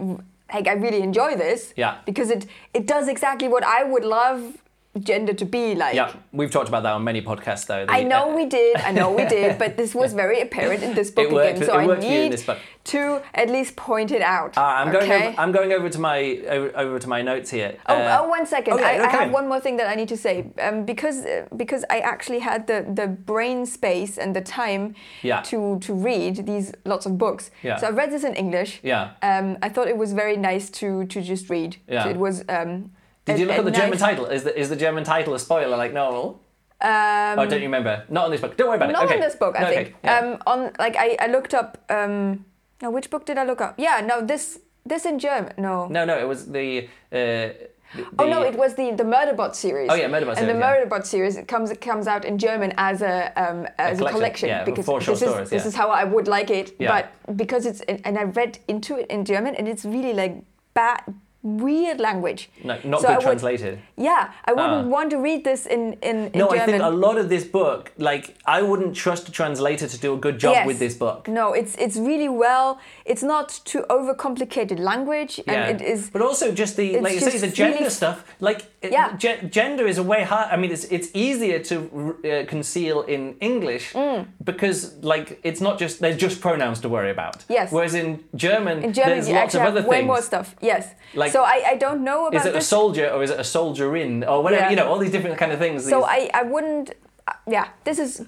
like I really enjoy this. Yeah. Because it it does exactly what I would love gender to be like. yeah we've talked about that on many podcasts though the- I know uh, we did, I know we did, but this was very apparent in this book worked- again. So I worked for you in need to at least point it out. uh, I'm going okay? over, I'm going over to my over, over to my notes here Oh, Uh, oh, one second. okay, I, I have one more thing that I need to say um, because uh, because I actually had the, the brain space and the time Yeah. to to read these lots of books. Yeah. So I read this in English. Yeah. Um, I thought it was very nice to to just read. Yeah. So it was. Um, Did you look at the German title? Is the, is the German title a spoiler like normal? Um, oh, don't you remember? Not on this book. Don't worry about not it. Okay. in this book, I No, okay, think. yeah. Um, on like I, I looked up. Um, no, which book did I look up? Yeah, no, this this in German. No. no, no, it was the. Uh, the Oh no, it was the the Murderbot series. Oh, yeah, Murderbot series. And the yeah. Murderbot series it comes it comes out in German as a um, as a collection, collection, yeah, because four short this is stories, this is how I would like it. Yeah. But because it's and I read into it in German and it's really like bad weird language. No, not So good would- translated. Yeah, I wouldn't Ah. want to read this in in, in No, German. I think a lot of this book, like, I wouldn't trust a translator to do a good job Yes. with this book. No, it's it's really well. It's not too overcomplicated language, and Yeah. it is. But also just the like you say the gender really- stuff. Like Yeah. ge- gender is a way hard. I mean, it's it's easier to uh, conceal in English Mm. because like it's not just there's just pronouns to worry about. Yes. Whereas in German, In German, there's lots of other have way more stuff. Yes. Like- so I, I don't know about Is it a soldier or is it a soldier in or whatever? Yeah. You know, all these different kind of things. So these- I, I wouldn't. uh, Yeah, this is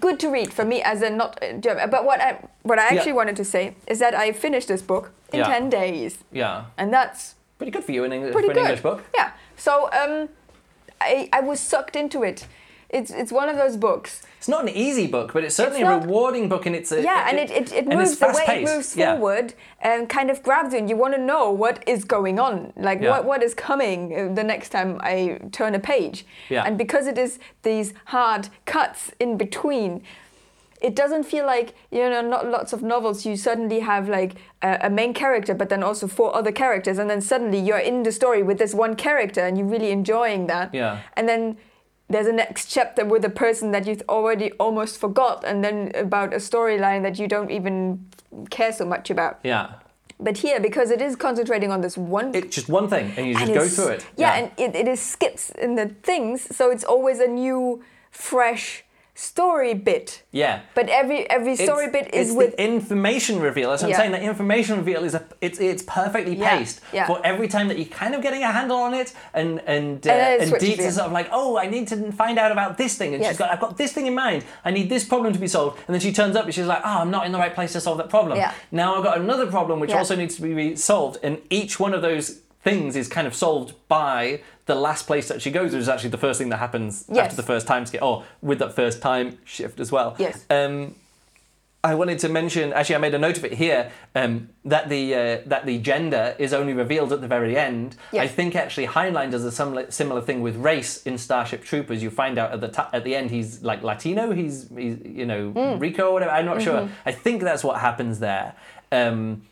good to read for me as a not uh, German. But what I what I actually Yeah. wanted to say is that I finished this book in Yeah. ten days, yeah, and that's pretty good for you in English pretty for an good. English book. Yeah. So um, I I was sucked into it. It's it's one of those books. It's not an easy book, but it's certainly It's a rewarding book, and it's a, Yeah, and it, it, it moves the way it fast-paced. moves Yeah. forward and kind of grabs you, and you want to know what is going on, like Yeah. what, what is coming uh, the next time I turn a page. Yeah. And because it is these hard cuts in between, it doesn't feel like you know not lots of novels you suddenly have like a, a main character but then also four other characters and then suddenly you're in the story with this one character and you're really enjoying that Yeah. and then there's a next chapter with a person that you've already almost forgot and then about a storyline that you don't even care so much about. Yeah, but here because it is concentrating on this one it's just one thing, and you just and go through it. Yeah, and it, it is skips in the things, so it's always a new, fresh story bit. yeah. But every every story It's- bit is it's with the information reveal. As I'm Yeah. saying, the information reveal is a it's it's perfectly paced yeah. for every time that you're kind of getting a handle on it, and and uh, And and Dietz is sort of like, oh, I need to find out about this thing, and Yes. she's got I've got this thing in mind. I need this problem to be solved, and then she turns up and she's like, oh, I'm not in the right place to solve that problem. Yeah. Now I've got another problem which Yeah. also needs to be solved, and each one of those things is kind of solved by the last place that she goes, which is actually the first thing that happens Yes. after the first time skip, or with that first time shift as well. Yes. Um, I wanted to mention. Actually, I made a note of it here um, that the uh, that the gender is only revealed at the very end. Yes. I think actually Heinlein does a similar similar thing with race in Starship Troopers. You find out at the ta- at the end he's like Latino. He's, he's you know Hmm. Rico or whatever. I'm not Mm-hmm. sure. I think that's what happens there. Um,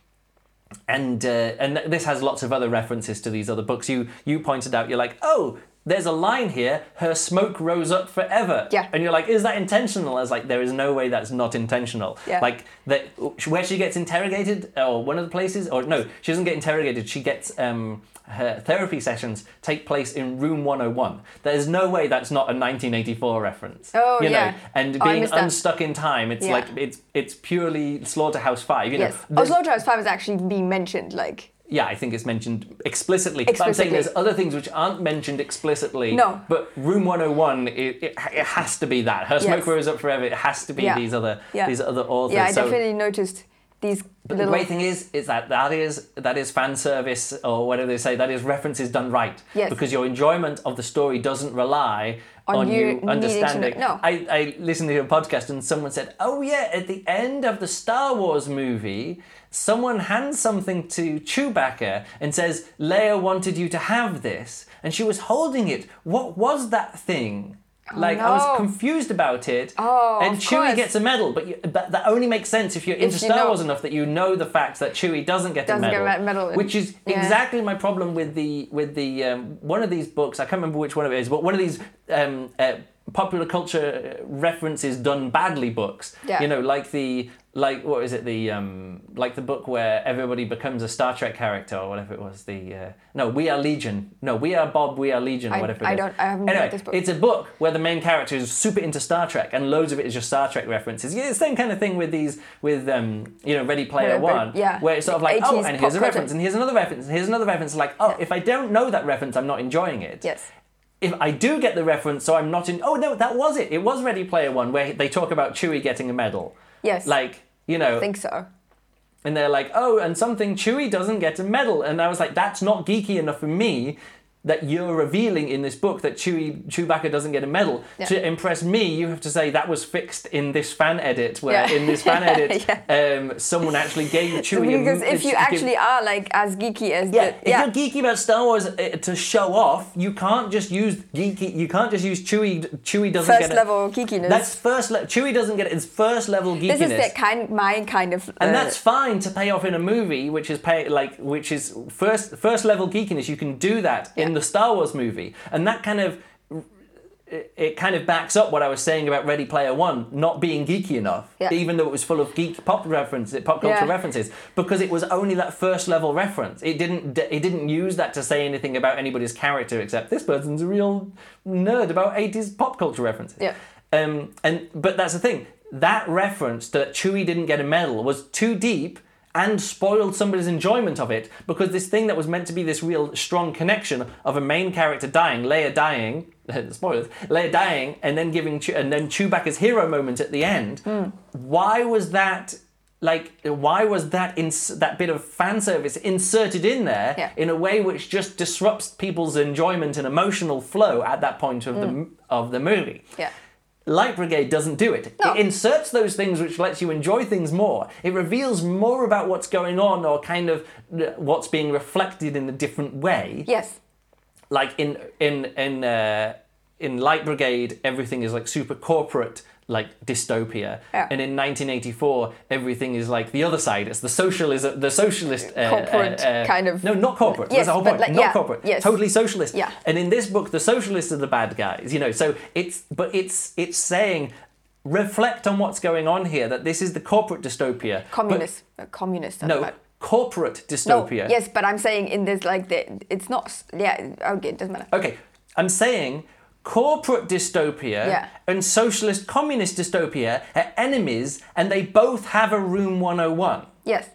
and uh, and this has lots of other references to these other books. You you pointed out. You're like, oh, there's a line here. Her smoke rose up forever. Yeah. And you're like, is that intentional? I was like, there is no way that's not intentional. Yeah. Like that where she gets interrogated, or one of the places, or no, she doesn't get interrogated. She gets um, her therapy sessions take place in room 101. There's no way that's not a 1984 reference. Oh, you know, yeah. and Oh, being unstuck in time, it's Yeah. like it's it's purely Slaughterhouse 5, you know. Yes. Oh, Slaughterhouse Five is actually being mentioned. Like yeah, I think it's mentioned explicitly. But I'm saying there's other things which aren't mentioned explicitly. No. But Room 101, it, it, it has to be that. Her smoke Yes. grows up forever. It has to be Yeah. these other Yeah. these other authors. yeah, I So- definitely noticed these but little. the great thing is, is that that is that is fan service or whatever they say. That is references done right. Yes. Because your enjoyment of the story doesn't rely On on, you you, to understanding. no. I, I listened to a podcast and someone said, "Oh yeah, at the end of the Star Wars movie, someone hands something to Chewbacca and says Leia wanted you to have this, and she was holding it. What was that thing?" Like I was confused about it, Oh, and of Chewie course. gets a medal, but, you, but that only makes sense if you're into you Star know. Wars enough that you know the fact that Chewie doesn't get Doesn't a get medal, a medal. which is Yeah. exactly my problem with the with the um, one of these books. I can't remember which one it is, but one of these um, uh, popular culture references done badly books. Yeah. You know, like the like what is it the um, like the book where everybody becomes a Star Trek character or whatever it was. The uh, no, we are Legion. No, we are Bob. We are Legion. Or I- whatever. it I is. don't- I haven't read this book. It's a book where the main character is super into Star Trek, and loads of it is just Star Trek references. Yeah, the same kind of thing with these with um, you know Ready Player Whatever, One. yeah. Where it's sort of like, oh, and here's a culture. reference, and here's another reference, and here's another reference. Like, oh, Yeah. if I don't know that reference, I'm not enjoying it. Yes. If I do get the reference, so I'm not in. Oh no, that was it. It was Ready Player One, where they talk about Chewie getting a medal. Yes. Like, you know, I think so. and they're like, oh, and something Chewie doesn't get a medal, and I was like, that's not geeky enough for me. That you're revealing in this book that Chewie Chewbacca doesn't get a medal Yeah. to impress me, you have to say that was fixed in this fan edit. Where Yeah. in this fan edit, um, someone actually gave Chewie. a- Because if you give- actually are like as geeky as yeah, the, if you're geeky about Star Wars uh, to show off, you can't just use geeky. You can't just use Chewie. Chewie doesn't first get it. level geekiness. That's first. Le- Chewie doesn't get it. It's first level geekiness. this is kind, my kind of. and uh, that's fine to pay off in a movie, which is pay like which is first first level geekiness. You can do that in Yeah. The Star Wars movie, and that kind of it, kind of backs up what I was saying about Ready Player One not being geeky enough, Yeah. even though it was full of geek pop references, pop culture Yeah. references, because it was only that first level reference. It didn't it didn't use that to say anything about anybody's character except this person's a real nerd about eighties pop culture references. Yeah. Um, and but that's the thing. That reference that Chewie didn't get a medal was too deep and spoiled somebody's enjoyment of it because this thing that was meant to be this real strong connection of a main character dying, Leia dying, spoilers, Leia dying, and then giving Chew- and then Chewbacca's hero moment at the end. Hmm. Why was that? Like, why was that ins- that bit of fan service inserted in there Yeah. in a way which just disrupts people's enjoyment and emotional flow at that point of the of the movie? Hmm. Yeah. Light Brigade doesn't do it. No. It inserts those things which lets you enjoy things more. It reveals more about what's going on or kind of uh, what's being reflected in a different way. Yes. Like in in in uh, in Light Brigade, everything is like super corporate, like dystopia. Yeah. And in 1984, everything is like the other side. It's the socialism, the socialist uh, Corporate uh, uh, kind of- No, not corporate. Yes, That's the whole point. like- not yeah, corporate. yes. Totally socialist. Yeah. And in this book, the socialists are the bad guys. You know, so it's but it's it's saying reflect on what's going on here. That this is the corporate dystopia. Communist. uh, communist. No, about- corporate No, dystopia. yes, but I'm saying in this like the it's not. Yeah. Okay, it doesn't matter. Okay, I'm saying corporate dystopia Yeah. and socialist communist dystopia are enemies, and they both have a room 101. Yes.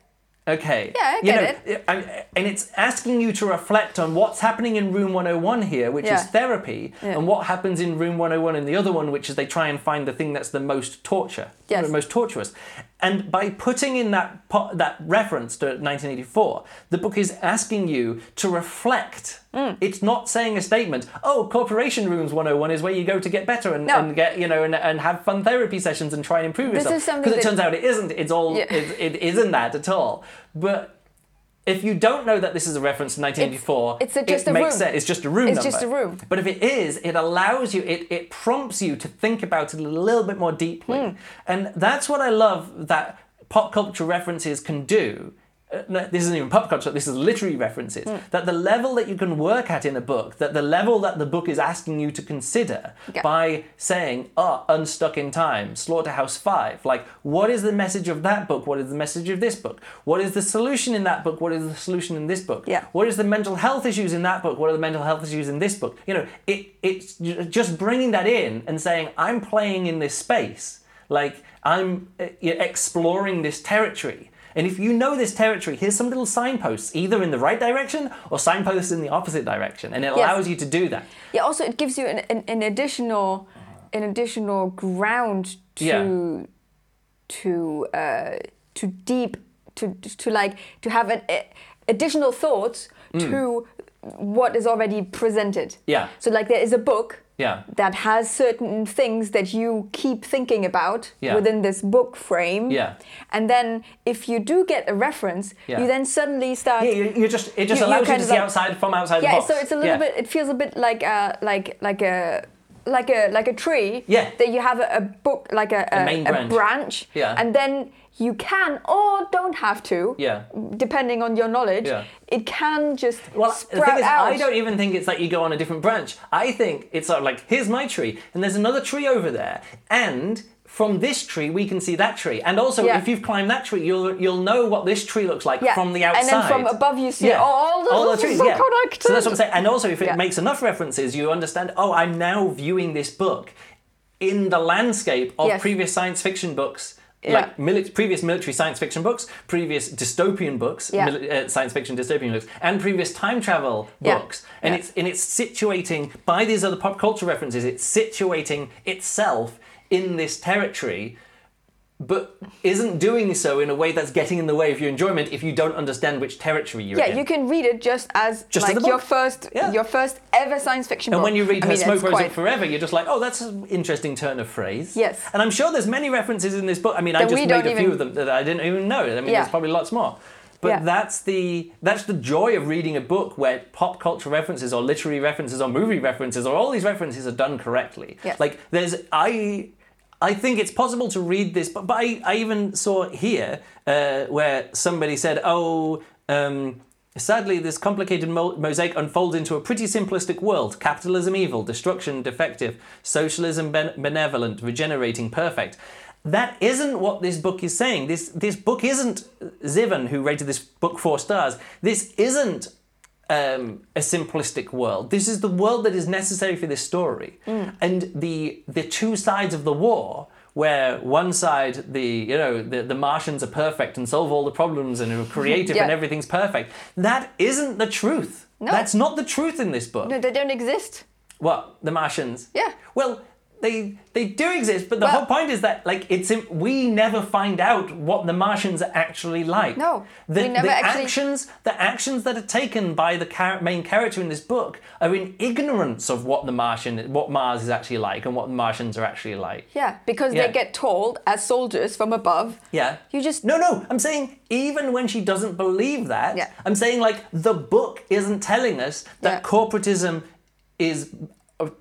Okay. Yeah, I you get know, I- and it's asking you to reflect on what's happening in room 101 here, which Yeah. is therapy, Yeah. and what happens in room 101 in the other one, which is they try and find the thing that's the most torture, Yes. the most torturous. And by putting in that po- that reference to 1984, the book is asking you to reflect. Mm. It's not saying a statement. Oh, corporation rooms 101 is where you go to get better and, No. and get you know and, and have fun therapy sessions and try and improve This yourself. Because it turns out it isn't. It's all Yeah. it, it isn't that at all. But if you don't know that this is a reference to 1984, It's- it's a- just it a makes room. sense. It's just a room It's number. just a room. But if it is, it allows you, it, it prompts you to think about it a little bit more deeply. Hmm. And that's what I love that pop culture references can do. Uh, no, this isn't even pop culture, this is literary references, Hmm. that the level that you can work at in a book, that the level that the book is asking you to consider Yeah. by saying, oh, Unstuck in Time, Slaughterhouse 5, like, what is the message of that book? What is the message of this book? What is the solution in that book? What is the solution in this book? Yeah. What is the mental health issues in that book? What are the mental health issues in this book? You know, it, it's just bringing that in and saying, I'm playing in this space. Like, I'm know, exploring this territory. And if you know this territory, here's some little signposts, either in the right direction or signposts in the opposite direction. And it Yes. allows you to do that. Yeah. Also, it gives you an, an, an additional an additional ground to Yeah. to uh, to deep to to like to have an a, additional thoughts to what is already presented. Mm. Yeah. So like there is a book Yeah. that has certain things that you keep thinking about Yeah. within this book frame. Yeah. And then if you do get a reference, Yeah. you then suddenly start Yeah, you, you just it just You- you allows you kind to see like- outside from outside yeah, the box. so it's a little Yeah. bit. It feels a bit like a like like a like a like a tree. Yeah. That you have a, a book like a, a, a branch. branch. Yeah. And then you can or don't have to. Yeah. Depending on your knowledge. Yeah. It can just Well, the sprout thing is, out. I don't even think it's like you go on a different branch. I think it's sort of like, here's my tree, and there's another tree over there, and from this tree we can see that tree. And also, Yeah. if you've climbed that tree, you'll you'll know what this tree looks like Yeah. from the And outside. then from above you see all the- all the trees. so yeah. connected. So that's what I'm saying. And also, if it Yeah. makes enough references, you understand. Oh, I'm now viewing this book in the landscape of Yes. previous science fiction books. Yeah. Like mili- previous military science fiction books, previous dystopian books, Yeah. mili- uh, science fiction dystopian books, and previous time travel Yeah. books. And Yeah. it's and it's situating by these other pop culture references. It's situating itself in this territory, but isn't doing so in a way that's getting in the way of your enjoyment if you don't understand which territory you're yeah, in. Yeah, you can read it just as Just like a your first Yeah. your first ever science fiction book. And book. when you read I Her mean, Smoke Rose quite- Up Forever, you're just like, oh, that's an interesting turn of phrase. Yes. And I'm sure there's many references in this book. I mean, I just made a few of them that I didn't even know. I mean, Yeah. there's probably lots more. But that's the that's the joy of reading a book where pop culture references or literary references or movie references or all these references are done correctly. Yes. Like there's I I think it's possible to read this, but, but I, I even saw here uh, where somebody said, oh, um, sadly, this complicated mo- mosaic unfolds into a pretty simplistic world capitalism evil, destruction defective, socialism ben- benevolent, regenerating perfect. That isn't what this book is saying. This, this book isn't Zivan, who rated this book four stars. This isn't um, a simplistic world. This is the world that is necessary for this story, and the the two sides of the war, where one side the you know the, the Martians are perfect and solve all the problems and are creative Yeah. and everything's perfect. That isn't the truth. No. That's not the truth in this book. No, they don't exist. What the Martians? Yeah. Well, they they do exist, but the Well- whole point is that like it's we never find out what the Martians are actually like. No, the, we never the actually- actions the actions that are taken by the char- main character in this book are in ignorance of what the Martian what Mars is actually like and what the Martians are actually like. Yeah, because Yeah. they get told as soldiers from above. Yeah. You just No, no, I'm saying even when she doesn't believe that, Yeah. I'm saying like the book isn't telling us that Yeah. corporatism is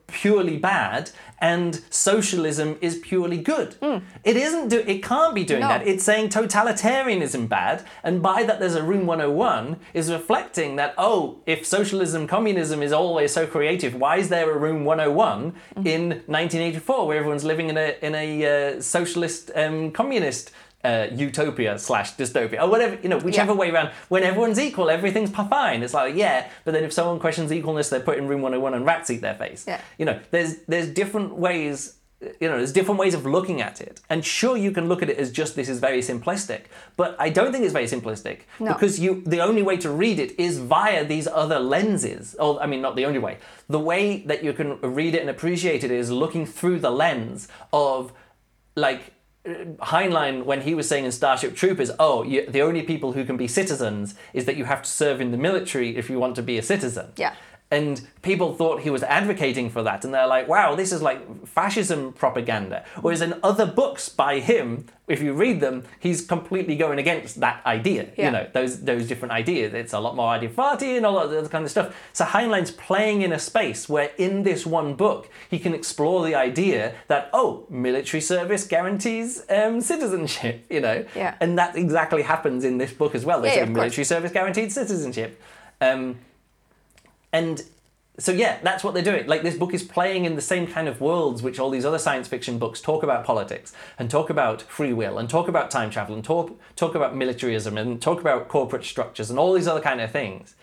purely bad and socialism is purely good. It isn't do it can't be doing. No. that. It's saying totalitarianism bad and by that there's a room 101 is reflecting that oh, if socialism communism is always so creative, why is there a room 101 Hmm. in 1984 where everyone's living in a in a uh, socialist um, communist uh, utopia slash dystopia or whatever you know whichever Yeah. way around when everyone's equal everything's fine it's like yeah but then if someone questions equalness they're put in room 101 and rats eat their face Yeah. you know there's there's different ways you know there's different ways of looking at it and sure you can look at it as just this is very simplistic but i don't think it's very simplistic No. because you the only way to read it is via these other lenses or i mean not the only way the way that you can read it and appreciate it is looking through the lens of like Heinlein, when he was saying in Starship Troopers, oh, you, the only people who can be citizens is that you have to serve in the military if you want to be a citizen. Yeah. And people thought he was advocating for that, and they're like, wow, this is like fascism propaganda. Whereas in other books by him, if you read them, he's completely going against that idea. Yeah. You know, those those different ideas. It's a lot more Adifati and all that other kind of stuff. So Heinlein's playing in a space where in this one book he can explore the idea that oh, military service guarantees um, citizenship. You know, Yeah. and that exactly happens in this book as well. They Yeah, say of course. military service guaranteed citizenship. Um, and so yeah, that's what they're doing. Like this book is playing in the same kind of worlds which all these other science fiction books talk about politics and talk about free will and talk about time travel and talk talk about militarism and talk about corporate structures and all these other kind of things.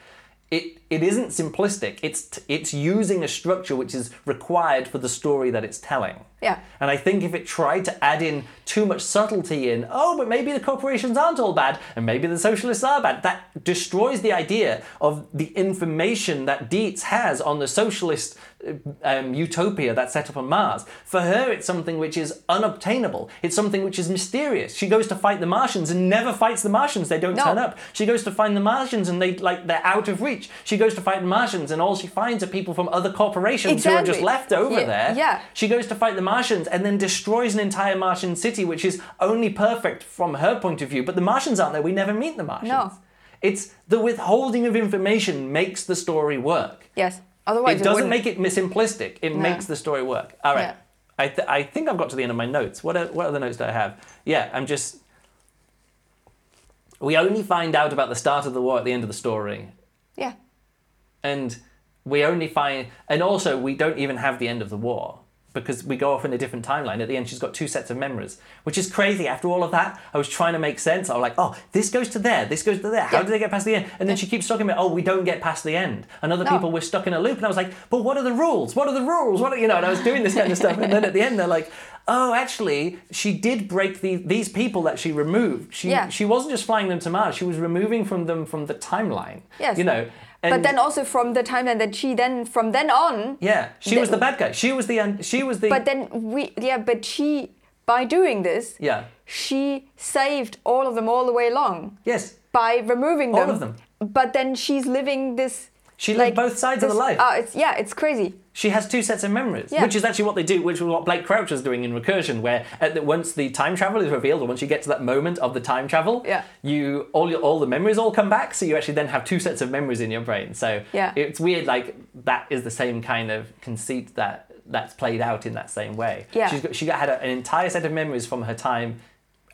It it isn't simplistic. It's it's using a structure which is required for the story that it's telling. Yeah. And I think if it tried to add in too much subtlety in, oh, but maybe the corporations aren't all bad, and maybe the socialists are bad, that destroys the idea of the information that Dietz has on the socialist uh, um, utopia that's set up on Mars. For her, it's something which is unobtainable. It's something which is mysterious. She goes to fight the Martians and never fights the Martians. They don't No. turn up. She goes to find the Martians and they like they're out of reach. She goes to fight the Martians and all she finds are people from other corporations who are just left over Yeah, there. yeah. She goes to fight the Martians and then destroys an entire Martian city, which is only perfect from her point of view. But the Martians aren't there. We never meet the Martians. No. It's the withholding of information makes the story work. Yes. Otherwise, It doesn't wouldn't. make it simplistic. It No. makes the story work. All right. Yeah. I, th- I think I've got to the end of my notes. What, are, what other notes do I have? Yeah, I'm just. We only find out about the start of the war at the end of the story Yeah. and we only find and also we don't even have the end of the war because we go off in a different timeline. At the end she's got two sets of memories which is crazy. After all of that i was trying to make sense. I was like oh this goes to there this goes to there. How Yeah. do they get past the end? And then she keeps talking about oh we don't get past the end. And other No. people we're stuck in a loop. And i was like but what are the rules? What are the rules? What you know and i was doing this kind of stuff. And then at the end they're like oh actually she did break the, these people that she removed. She Yeah. she wasn't just flying them to mars. She was removing from them from the timeline. Yes. you know but then also from the timeline that she then from then on. yeah, she The- was the bad guy. She was the un- she was the But then we yeah, but she by doing this, yeah. she saved all of them all the way along Yes, by removing All them. of them. But then she's living this. She lived both sides of the life. Oh, it's yeah, it's crazy. She has two sets of memories, Yeah. which is actually what they do, which is what Blake Crouch is doing in Recursion, where at the, once the time travel is revealed, or once you get to that moment of the time travel, Yeah. you all your, all the memories all come back, so you actually then have two sets of memories in your brain. So Yeah. it's weird, like that is the same kind of conceit that that's played out in that same way. Yeah. She's got, she got, had a, an entire set of memories from her time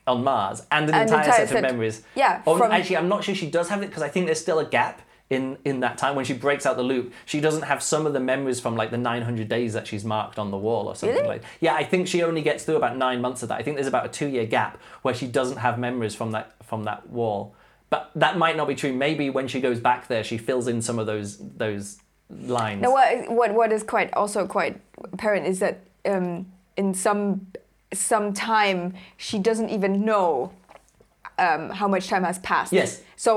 on Mars and an An entire, entire set, set- of memories. yeah, from- actually, I'm not sure she does have it because I think there's still a gap in in that time when she breaks out the loop. She doesn't have some of the memories from like the 900 days that she's marked on the wall or something Really? like. Yeah, I think she only gets through about nine months of that. I think there's about a two year gap where she doesn't have memories from that from that wall. But that might not be true. Maybe when she goes back there, she fills in some of those those lines. Now, what what what is quite also quite apparent is that um, in some some time she doesn't even know um, how much time has passed. Yes. So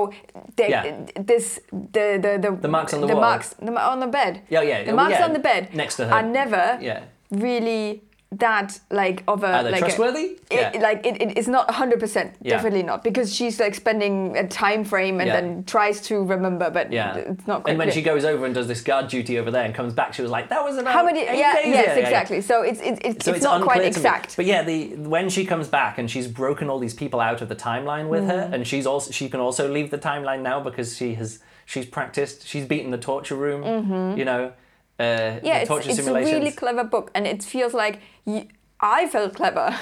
they, Yeah. this the the the, The marks on the the wall. marks the, on the bed. Yeah, yeah, The oh, marks yeah, on the bed next to her. are never Yeah. really that like of a Are they like a- trustworthy? it, Yeah. like it, it is not 100% Yeah. definitely not because she's like spending a time frame and Yeah. then tries to remember but Yeah, it's not quite And when clear. she goes over and does this guard duty over there and comes back, she was like, "That was about how many yeah days." yes Yeah, exactly so it's it's, it's, So it's, not quite unclear to me. exact But yeah, the when she comes back and she's broken all these people out of the timeline with Mm. her, and she's also she can also leave the timeline now because she has she's practiced. She's beaten the torture room. You know, uh, yeah it's, it's a really clever book and it feels like you, i felt clever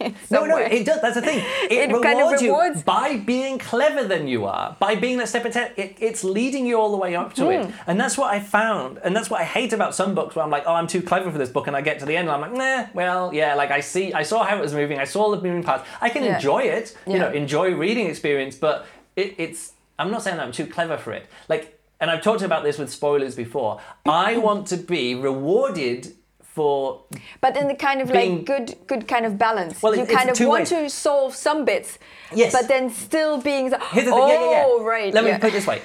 no, no, way. it does. That's the thing. It, It rewards, kind of rewards- you by being clever than you are, by being that step ahead. It, it's leading you all the way up to it, Hmm. and that's what I found, and that's what I hate about some books where I'm like, oh, I'm too clever for this book, and I get to the end and I'm like, nah, well, yeah, like I see, I saw how it was moving, I saw the moving parts, I can Yeah. enjoy it, you know, enjoy reading experience, but it, it's. I'm not saying that I'm too clever for it, like, and I've talked about this with spoilers before. I want to be rewarded for but in the kind of being- like good good kind of balance Well, you kind of want ways. to solve some bits Yes. but then still being so, the oh yeah, yeah, yeah. right Let me put it this way.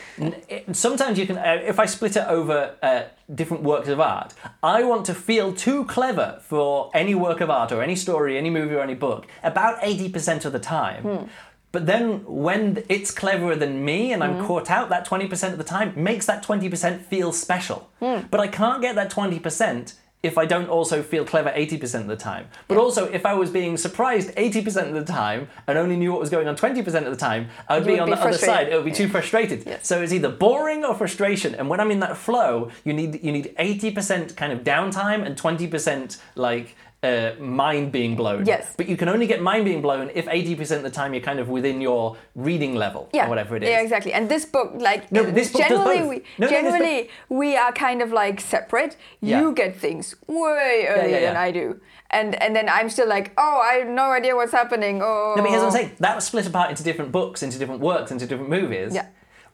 Sometimes you can, uh, if I split it over uh, different works of art, I want to feel too clever for any work of art or any story, any movie or any book about 80% of the time. Hmm. But then when it's cleverer than me and I'm Mm-hmm. caught out, that 20% of the time makes that 20% feel special. Hmm. But I can't get that 20% if I don't also feel clever 80% of the time. But also, if I was being surprised 80% of the time and only knew what was going on 20% of the time, I would You be on be the other side. It would be too frustrated. Yes. So it's either boring or frustration. And when I'm in that flow, you need you need 80% kind of downtime and 20% like uh, mind being blown. Yes. But you can only get mind being blown if 80% of the time you're kind of within your reading level yeah, or whatever it is. Yeah, exactly. And this book, like, No, this book generally, we No, no, generally we are kind of like separate. Yeah. You get things way earlier yeah, than. I do, and and then I'm still like, oh, I have no idea what's happening. Oh, No, but here's what I'm saying. That was split apart into different books, into different works, into different movies. Yeah.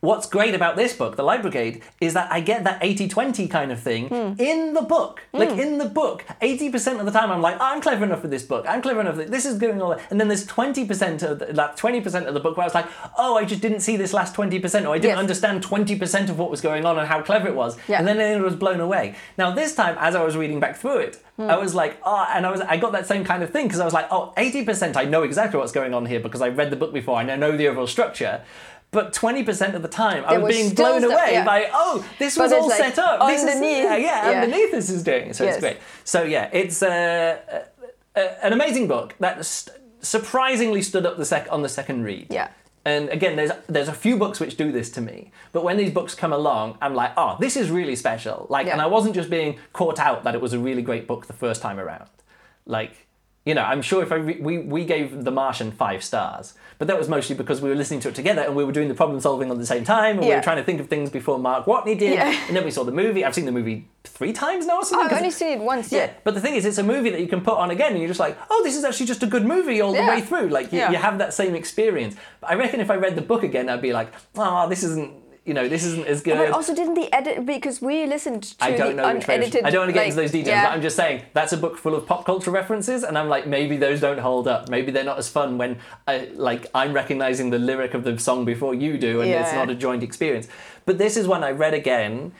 What's great about this book, The Light Brigade, is that I get that 80-20 kind of thing Hmm. in the book. Like in the book, 80% of the time I'm like, oh, I'm clever enough for this book. I'm clever enough. This is going all that. And then there's 20% of the, that 20% of the book where I was like, oh, I just didn't see this last 20% or I didn't Yes. understand 20% of what was going on and how clever it was. Yeah. And then it was blown away. Now this time, as I was reading back through it, Hmm. I was like, oh, and I was I got that same kind of thing because I was like, oh, 80% I know exactly what's going on here because I read the book before and I know the overall structure. But 20% of the time, I There was was being blown stuff- away yeah. by, oh, this was all like set up. This is, underneath- yeah, yeah, yeah. underneath this is doing it. So Yes. it's great. So yeah, it's uh, uh, uh, an amazing book that st- surprisingly stood up the sec- on the second read. Yeah. And again, there's there's a few books which do this to me, but when these books come along, I'm like, oh, this is really special. Like, and I wasn't just being caught out that it was a really great book the first time around. Like, you know, I'm sure if I re- we we gave The Martian five stars, but that was mostly because we were listening to it together and we were doing the problem solving at the same time, and we were trying to think of things before Mark Watney did, Yeah. and then we saw the movie. I've seen the movie three times now or something. I've only seen it once. yeah, Yeah. but the thing is, it's a movie that you can put on again, and you're just like, oh, this is actually just a good movie all the way through. Like, you, Yeah. you have that same experience. But I reckon if I read the book again, I'd be like, oh, this isn't, you know, this isn't as good. But also, didn't the edit because we listened to I don't the know which version. I don't want to get like, into those details, yeah. but I'm just saying that's a book full of pop culture references, and I'm like, maybe those don't hold up. Maybe they're not as fun when, I, like, I'm recognizing the lyric of the song before you do, and it's not a joint experience. But this is one I read again,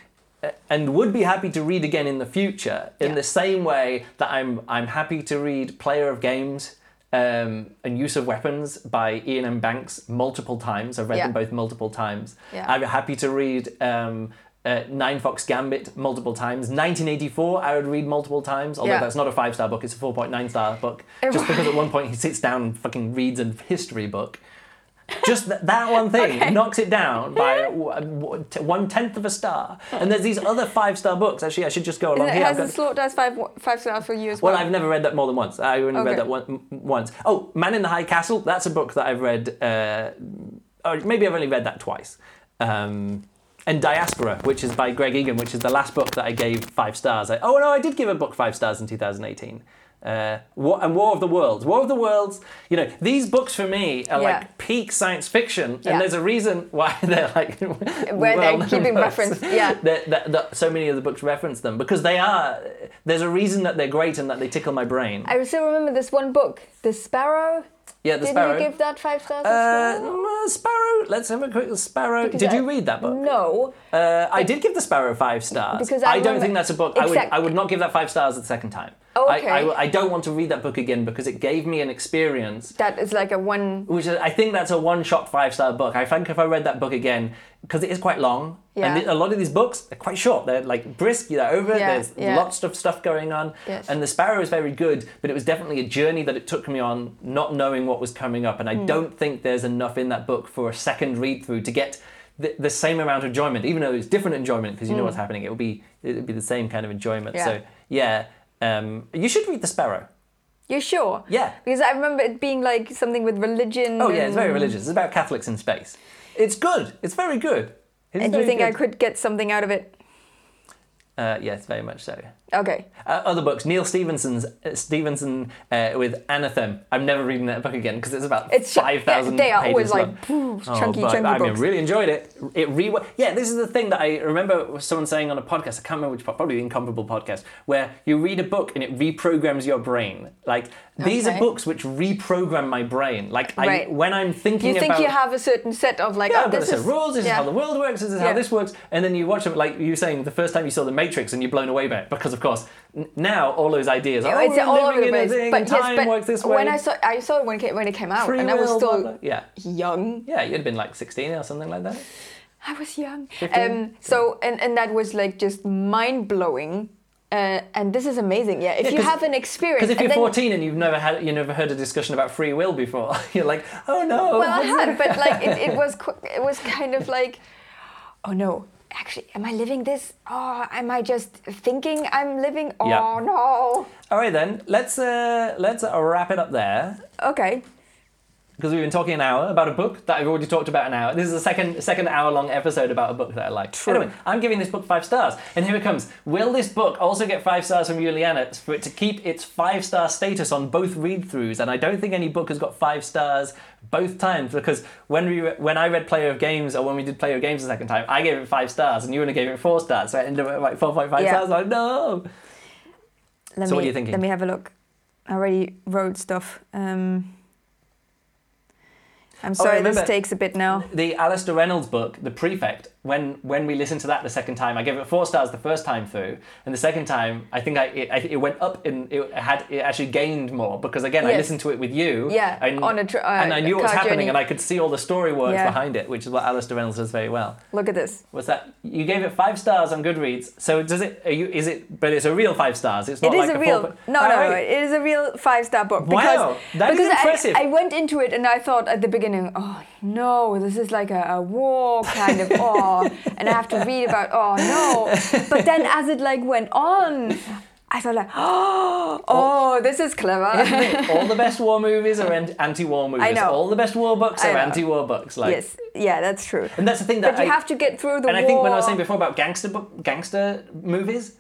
uh, and would be happy to read again in the future, in Yeah. the same way that I'm I'm happy to read Player of Games. Um, and Use of Weapons by Iain M. Banks multiple times. I've read Yeah. them both multiple times. Yeah. I'm happy to read um, uh, Ninefox Gambit multiple times. 1984, I would read multiple times, although Yeah. that's not a five star book, it's a 4.9 star book. Just because at one point he sits down and fucking reads a history book. Just th- that one thing Okay. knocks it down by w- w- t- one tenth of a star. And there's these other five star books. Actually, I should just go along here. I've has got- the Slaughterhouse five five stars for you as well. well, I've never read that more than once. I only Okay. read that one, once. Oh, Man in the High Castle. That's a book that I've read. Uh, or maybe I've only read that twice. Um, and Diaspora, which is by Greg Egan, which is the last book that I gave five stars. I, oh no, I did give a book five stars in 2018. Uh, War, and War of the Worlds. War of the Worlds. You know, these books for me are Yeah. like peak science fiction, Yeah. and there's a reason why they're like Where they're well-known keeping books. reference, yeah. that, that, that so many of the books reference them because they are. There's a reason that they're great and that they tickle my brain. I still remember this one book, The Sparrow. yeah, the Did Sparrow. Did you give that five stars uh, well? mm, Sparrow. Let's have a quick Sparrow. Because Did I- you read that book? No. Uh, I did give the Sparrow five stars. Because I don't think that's a book. I would. I would not give that five stars the second time. Oh, I- I, I don't want to read that book again because it gave me an experience That is like a one. which is, I think that's a one-shot five-star book. I think if I read that book again, because it is quite long, Yeah. and a lot of these books they're quite short. They're like brisk, you're over. Yeah, There's yeah. lots of stuff going on, Yes. and the Sparrow is very good. But it was definitely a journey that it took me on, not knowing what was coming up, and I Hmm. don't think there's enough in that book for a second read-through to get. The, the same amount of enjoyment, even though it's different enjoyment because you know what's happening. It will be it will be the same kind of enjoyment. Hmm. Yeah. So yeah, um, you should read the Sparrow. You're sure? Yeah. Because I remember it being like something with religion. Oh yeah, it's very religious. It's about Catholics in space. It's good. It's very good. It's And do you think I could get something out of it? Uh, yes, very much so. Okay. Uh, other books, Neal Stephenson's uh, Stephenson uh, with Anathem. I'm never reading that book again because it's about It's five thousand. Yeah, they are pages always long. like phew, Oh, chunky, but chunky I mean, books. really enjoyed it. It re yeah. This is the thing that I remember someone saying on a podcast. I can't remember which, probably the Incomparable podcast, where you read a book and it reprograms your brain. Like these are books which reprogram my brain. Like I, Right. when I'm thinking you think about you have a certain set of like, yeah, oh, I've got a this set is of rules. This yeah. is how the world works. This is how this works. And then you watch them, like you were saying, the first time you saw the Matrix and you're blown away by it because, of course, now all those ideas. Yeah, oh, all over the place. thing, But and yes, time but works this way. when I saw I saw it when it came, when it came out, Free and I was still blah, blah. yeah, young. yeah, you'd have been like 16 or something like that. I was young. 15? Um, so and and that was like just mind blowing. Uh, and this is amazing. Yeah, if Yeah, you have an experience, Because if you're then- 14 and you've never had, you never heard a discussion about free will before, you're like, oh no. well, I had, but like it, it was it was kind of like, oh no, actually, am I living this? Oh, am I just thinking I'm living? Oh Yeah. no. All right then, let's uh, let's uh, wrap it up there Okay. Because we've been talking an hour about a book that I've already talked about an hour. This is a second second hour long episode about a book that I like. True. Anyway, I'm giving this book five stars, and here it comes. Will this book also get five stars from Juliana for it to keep its five star status on both read throughs? And I don't think any book has got five stars both times because when we re- when I read Player of Games or when we did Player of Games the second time, I gave it five stars, and you only gave it four stars, so I ended up at like four point five Yeah. stars. Like no. Let So me, what are you thinking? Let me have a look. I already wrote stuff. Um, I'm oh, sorry, this takes a bit now. the Alastair Reynolds book, The Prefect, when when we listened to that the second time, I gave it four stars the first time through, and the second time, I think I it, I, it went up in it had it actually gained more because again I listened to it with you, Yeah, and, on a tr- uh, and I knew what was happening, journey. and I could see all the story work Yeah. behind it, which is what Alastair Reynolds does very well. Look at this. What's that? You gave it five stars on Goodreads, so does it? Are you? Is it? But it's a real five stars. It's not is like a real Four, no, no, right. no. It is a real five star book. Wow, Because, that is because I- I, went into it and I thought at the beginning, oh no, this is like a, a war kind of oh, and I have to read about oh no. But then as it like went on, I thought like oh, oh this is clever. All the best war movies are anti-war movies. I know. All the best war books are anti-war books. Like, yes, yeah, that's true. And that's the thing that But you I, have to get through the and war. I think when I was saying before about gangster book, gangster movies,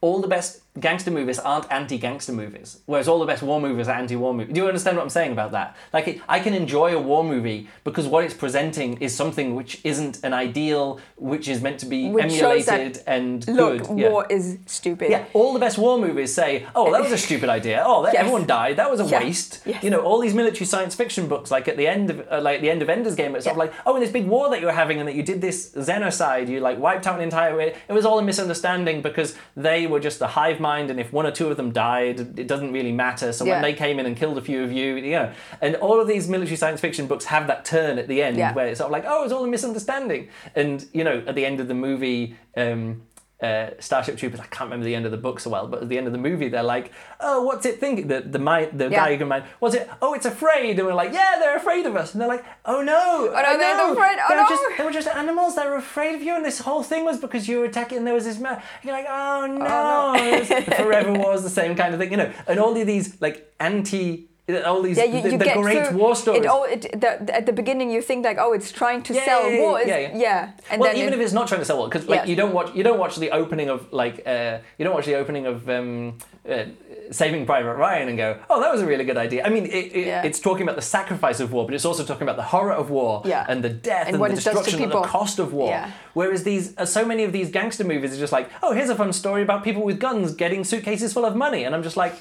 all the best gangster movies aren't anti-gangster movies, whereas all the best war movies are anti-war movies. Do you understand what I'm saying about that? Like, it, I can enjoy a war movie because what it's presenting is something which isn't an ideal, which is meant to be Which emulated and Look, good. Yeah. war is stupid. Yeah, all the best war movies say, "Oh, that was a stupid idea. Oh, that, Yes. everyone died. That was a Yeah. waste." Yes. You know, all these military science fiction books, like at the end of, uh, like the end of Ender's Game, it's sort of like, "Oh, in this big war that you were having, and that you did this genocide, you like wiped out an entire way." It was all a misunderstanding because they were just a hive mind, and if one or two of them died, it doesn't really matter. So Yeah. when they came in and killed a few of you, you know, and all of these military science fiction books have that turn at the end Yeah. where it's sort of like, "Oh, it's all a misunderstanding," and you know, at the end of the movie. Um, uh, Starship Troopers. I can't remember the end of the book so well, but at the end of the movie, they're like, "Oh, what's it thinking?" The the mind, the Yeah. diagram mind. What's it? Oh, it's afraid. And we're like, "Yeah, they're afraid of us." And they're like, "Oh no! Oh, no, they're afraid. Oh, they were no." just they were just animals. They were afraid of you, and this whole thing was because you were attacking. And there was this man. You're like, "Oh no!" no. It was- Forever was the same kind of thing, you know. And all of these like anti. All these Yeah, you, the, you the get great through, war stories. It, all, it, the, at the beginning, you think like, oh, it's trying to Yeah, sell yeah, yeah, war. yeah, It's- yeah. and well, even it- if it's not trying to sell well, because like Yeah. you don't watch you don't watch the opening of like uh, you don't watch the opening of um, uh, Saving Private Ryan and go, oh, that was a really good idea. I mean, it, it, Yeah. it's talking about the sacrifice of war, but it's also talking about the horror of war Yeah. and the death And and, what the it does to destruction and the cost of war. Yeah. Whereas these uh, so many of these gangster movies are just like, oh, here's a fun story about people with guns getting suitcases full of money, and I'm just like.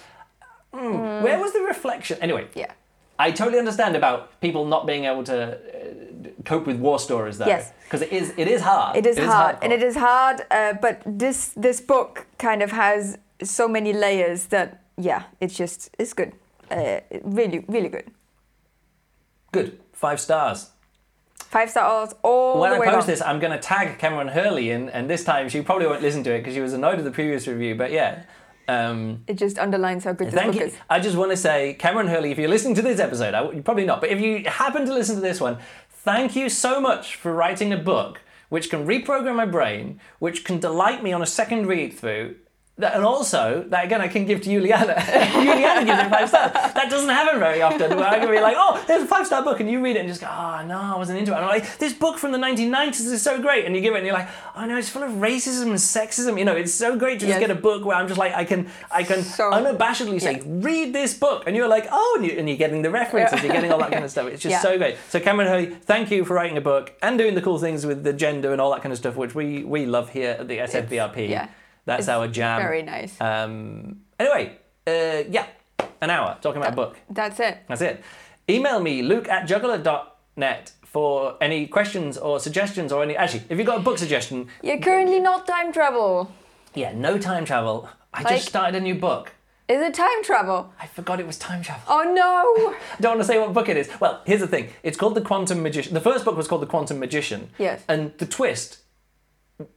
"Hmm, Where was the reflection? Anyway, yeah, I totally understand about people not being able to uh, cope with war stories, though. Yes. Because it is, it is hard. it is hard, and it is hard. Uh, but this this book kind of has so many layers that yeah, it's just it's good. Uh, really, really good. good. Five stars. Five stars all when the I post long. this, I'm going to tag Kameron Hurley in, and this time she probably won't listen to it because she was annoyed with the previous review. But yeah. Um, It just underlines how good this Thank book you. is. I just want to say, Kameron Hurley, if you're listening to this episode, I, you're probably not, but if you happen to listen to this one, thank you so much for writing a book which can reprogram my brain, which can delight me on a second read through. That, and also, that again, I can give to Juliana. Juliana gives it five stars. That doesn't happen very often. Where I can be like, oh, there's a five star book, and you read it and just go, oh, no, I wasn't into it. And I'm like, this book from the 1990s is so great. And you give it, and you're like, oh, no, it's full of racism and sexism. You know, it's so great to just get a book where I'm just like, I can, I can So- unabashedly say, yeah. read this book. And you're like, oh, and, you, you're getting the references, you're getting all that kind of stuff. It's just Yeah. so great. So, Kameron Hurley, thank you for writing a book and doing the cool things with the gender and all that kind of stuff, which we, we love here at the SFBRP. yeah. That's It's our jam. Very nice. Um, anyway, uh, yeah, an hour talking about a book. That's it. That's it. Email me, luke at juggler.net for any questions or suggestions or any. Actually, if you've got a book suggestion, You're currently not time travel. Yeah, no time travel. I Like- just started a new book. Is it time travel? I forgot it was time travel. Oh no! I don't want to say what book it is. Well, here's the thing. It's called The Quantum Magician. The first book was called The Quantum Magician. Yes. And the twist,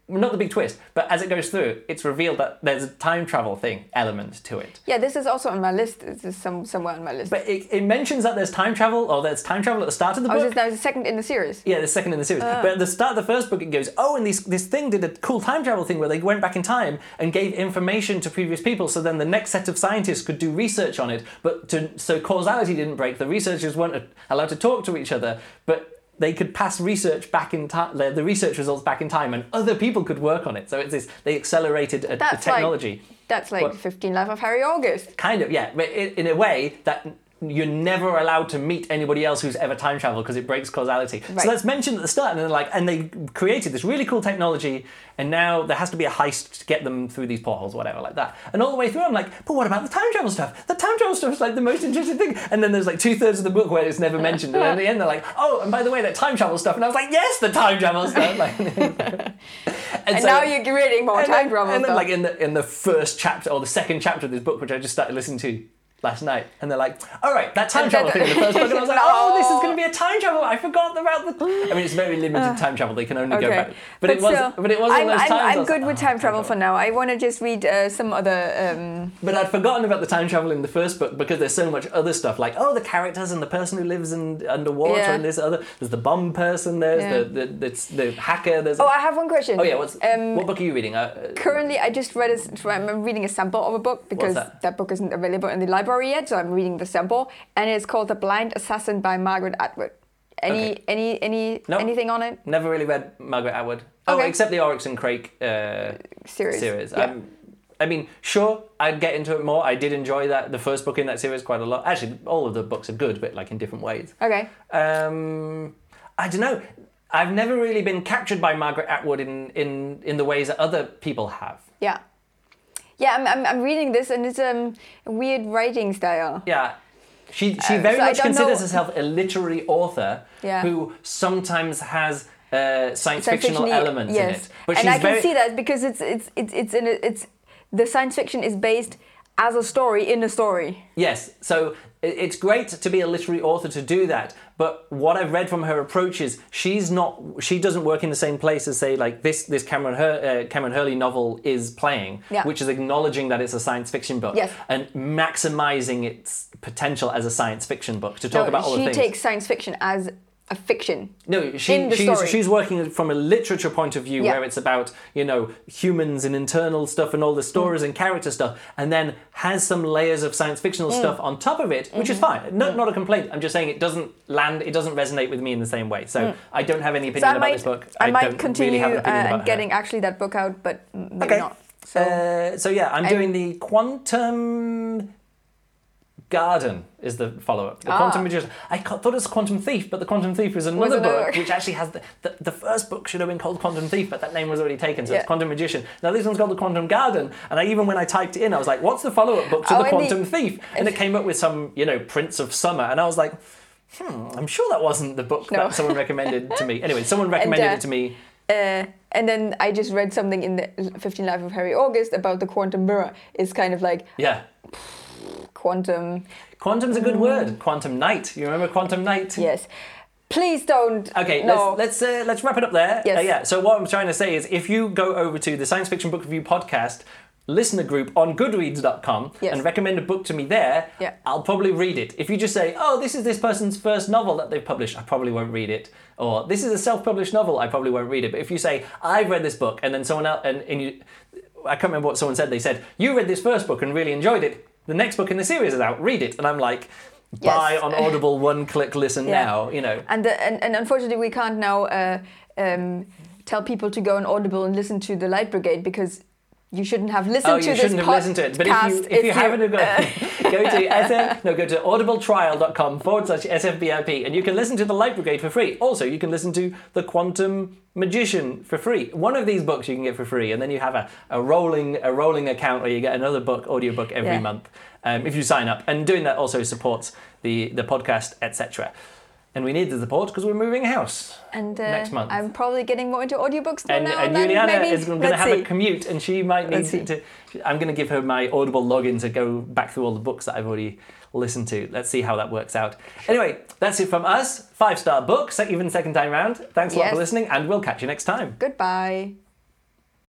not the big twist, but as it goes through, it's revealed that there's a time travel thing element to it. Yeah, this is also on my list. This is some, somewhere on my list. But it, it mentions that there's time travel, or there's time travel at the start of the oh, book. is now the second in the series. Yeah, the second in the series. Ah. But at the start of the first book, it goes, oh, and this this thing did a cool time travel thing where they went back in time and gave information to previous people, so then the next set of scientists could do research on it. But to so causality didn't break. The researchers weren't allowed to talk to each other, but they could pass research back in time, the, research results back in time, and other people could work on it. So it's this they accelerated uh, a, a That's technology. like that's like What? 15 Life of Harry August. Kind of, yeah. But in a way that you're never allowed to meet anybody else who's ever time traveled because it breaks causality. Right. So that's mentioned at the start, and they're like, and they created this really cool technology, and now there has to be a heist to get them through these portals, whatever, like that. And all the way through, I'm like, but what about the time travel stuff? The time travel stuff is like the most interesting thing. And then there's like two thirds of the book where it's never mentioned, and at the end they're like, oh, and by the way, that time travel stuff, and I was like, yes, the time travel stuff. Like, and, And so- now you're reading more time then, travel and then stuff. like in the in the first chapter or the second chapter of this book, which I just started listening to last night, and they're like, "All right, that time travel thing in the first book," and I was like, "Oh, this is going to be a time travel. I forgot about the." I mean, it's very limited time travel. They can only go back, but, it was, still, but it was one I'm, of those I'm. I I'm good like, with "Oh, time travel for now. I want to just read uh, some other. Um, But I'd forgotten about the time travel in the first book because there's so much other stuff like oh the characters and the person who lives in underwater Yeah. and this other there's the bomb person there's Yeah. the, the the the hacker there's oh, I have one question. oh yeah what's Um, what book are you reading uh, Currently, I just read a, I'm reading a sample of a book because that? book isn't available in the library yet, so I'm reading the sample, and it's called The Blind Assassin by Margaret Atwood. Any Okay. any any No. anything on it? Never really read Margaret Atwood. Oh, Okay. except the Oryx and Crake uh, Series. series. Yeah. Um, I mean, sure, I'd get into it more. I did enjoy that the first book in that series quite a lot. Actually, all of the books are good, but like in different ways. okay. Um, I don't know. I've never really been captured by Margaret Atwood in, in, in the ways that other people have. Yeah. Yeah, I'm, I'm, I'm reading this and it's um, a weird writing style. Yeah. She, she Uh, very so much considers know- herself a literary author Yeah. who sometimes has uh, science, Science fictional elements yes. in it. But and I can very, see that because it's it's it's it's in a, it's the science fiction is based as a story in a story. Yes, so it's great to be a literary author to do that. But what I've read from her approach is she's not, she doesn't work in the same place as say like this this Kameron Hur, uh, Kameron Hurley novel is playing, Yeah. which is acknowledging that it's a science fiction book Yes. and maximizing its potential as a science fiction book to talk No, about all the things. She takes science fiction as a fiction. No, she, she's, she's working from a literature point of view Yeah. where it's about, you know, humans and internal stuff and all the stories and character stuff, and then has some layers of science fictional Mm. stuff on top of it, which is Mm-hmm. fine. No, Not a complaint. I'm just saying it doesn't land, it doesn't resonate with me in the same way. So I don't have any Mm. So opinion about might this book. I, might don't continue really uh, getting her. actually that book out, but maybe Okay. not. So Uh, so yeah, I'm I'm- doing the Quantum Garden is the follow-up. The Ah. Quantum Magician. I thought it was Quantum Thief, but the Quantum Thief is another another- book which actually has the, the the first book should have been called Quantum Thief, but that name was already taken, so Yeah. it's Quantum Magician. Now this one's called the Quantum Garden, and I even when I typed it in, I was like, "What's the follow-up book to Oh, the and the- Quantum Thief?" And it came up with some, you know, Prince of Summer, and I was like. Hmm, I'm sure that wasn't the book No. that someone recommended to me. Anyway, someone recommended uh, it to me. uh, and then I just read something in the 15 Life of Harry August about the quantum mirror. It's kind of like Yeah, quantum. Quantum's a good word. Quantum Night. You remember Quantum Night? Yes. Please don't. Okay, no. let's let's uh, let's wrap it up there. Yes. Uh, yeah. So what I'm trying to say is, if you go over to the Science Fiction Book Review podcast listener group on Goodreads.com Yes. and recommend a book to me there, Yeah. I'll probably read it. If you just say, "Oh, this is this person's first novel that they've published," I probably won't read it. Or this is a self-published novel, I probably won't read it. But if you say, "I've read this book," and then someone else and, and you, I can't remember what someone said. They said, "You read this first book and really enjoyed it. The next book in the series is out. Read it." And I'm like. Yes. Buy on Audible, one click listen Yeah. now, you know. And, the, and and unfortunately, we can't now uh, um, tell people to go on Audible and listen to the Light Brigade because you shouldn't have listened Oh, to you this shouldn't have listened to it. But if you if you haven't go, uh, go to SF no go to audibletrial.com forward slash SFBRP and you can listen to the Light Brigade for free. Also, you can listen to the Quantum Magician for free. One of these books you can get for free, and then you have a, a rolling a rolling account where you get another book audiobook every Yeah. month um, if you sign up. And doing that also supports the the podcast, etc. and we need the support because we're moving house. And uh, Next month. I'm probably getting more into audiobooks. And, now and Juliana maybe. is going to have see. a commute, and she might need to. I'm going to give her my Audible login to go back through all the books that I've already listened to. Let's see how that works out. Anyway, that's it from us. Five star book, se- even second time round. Thanks a lot for listening, and we'll catch you next time. Goodbye.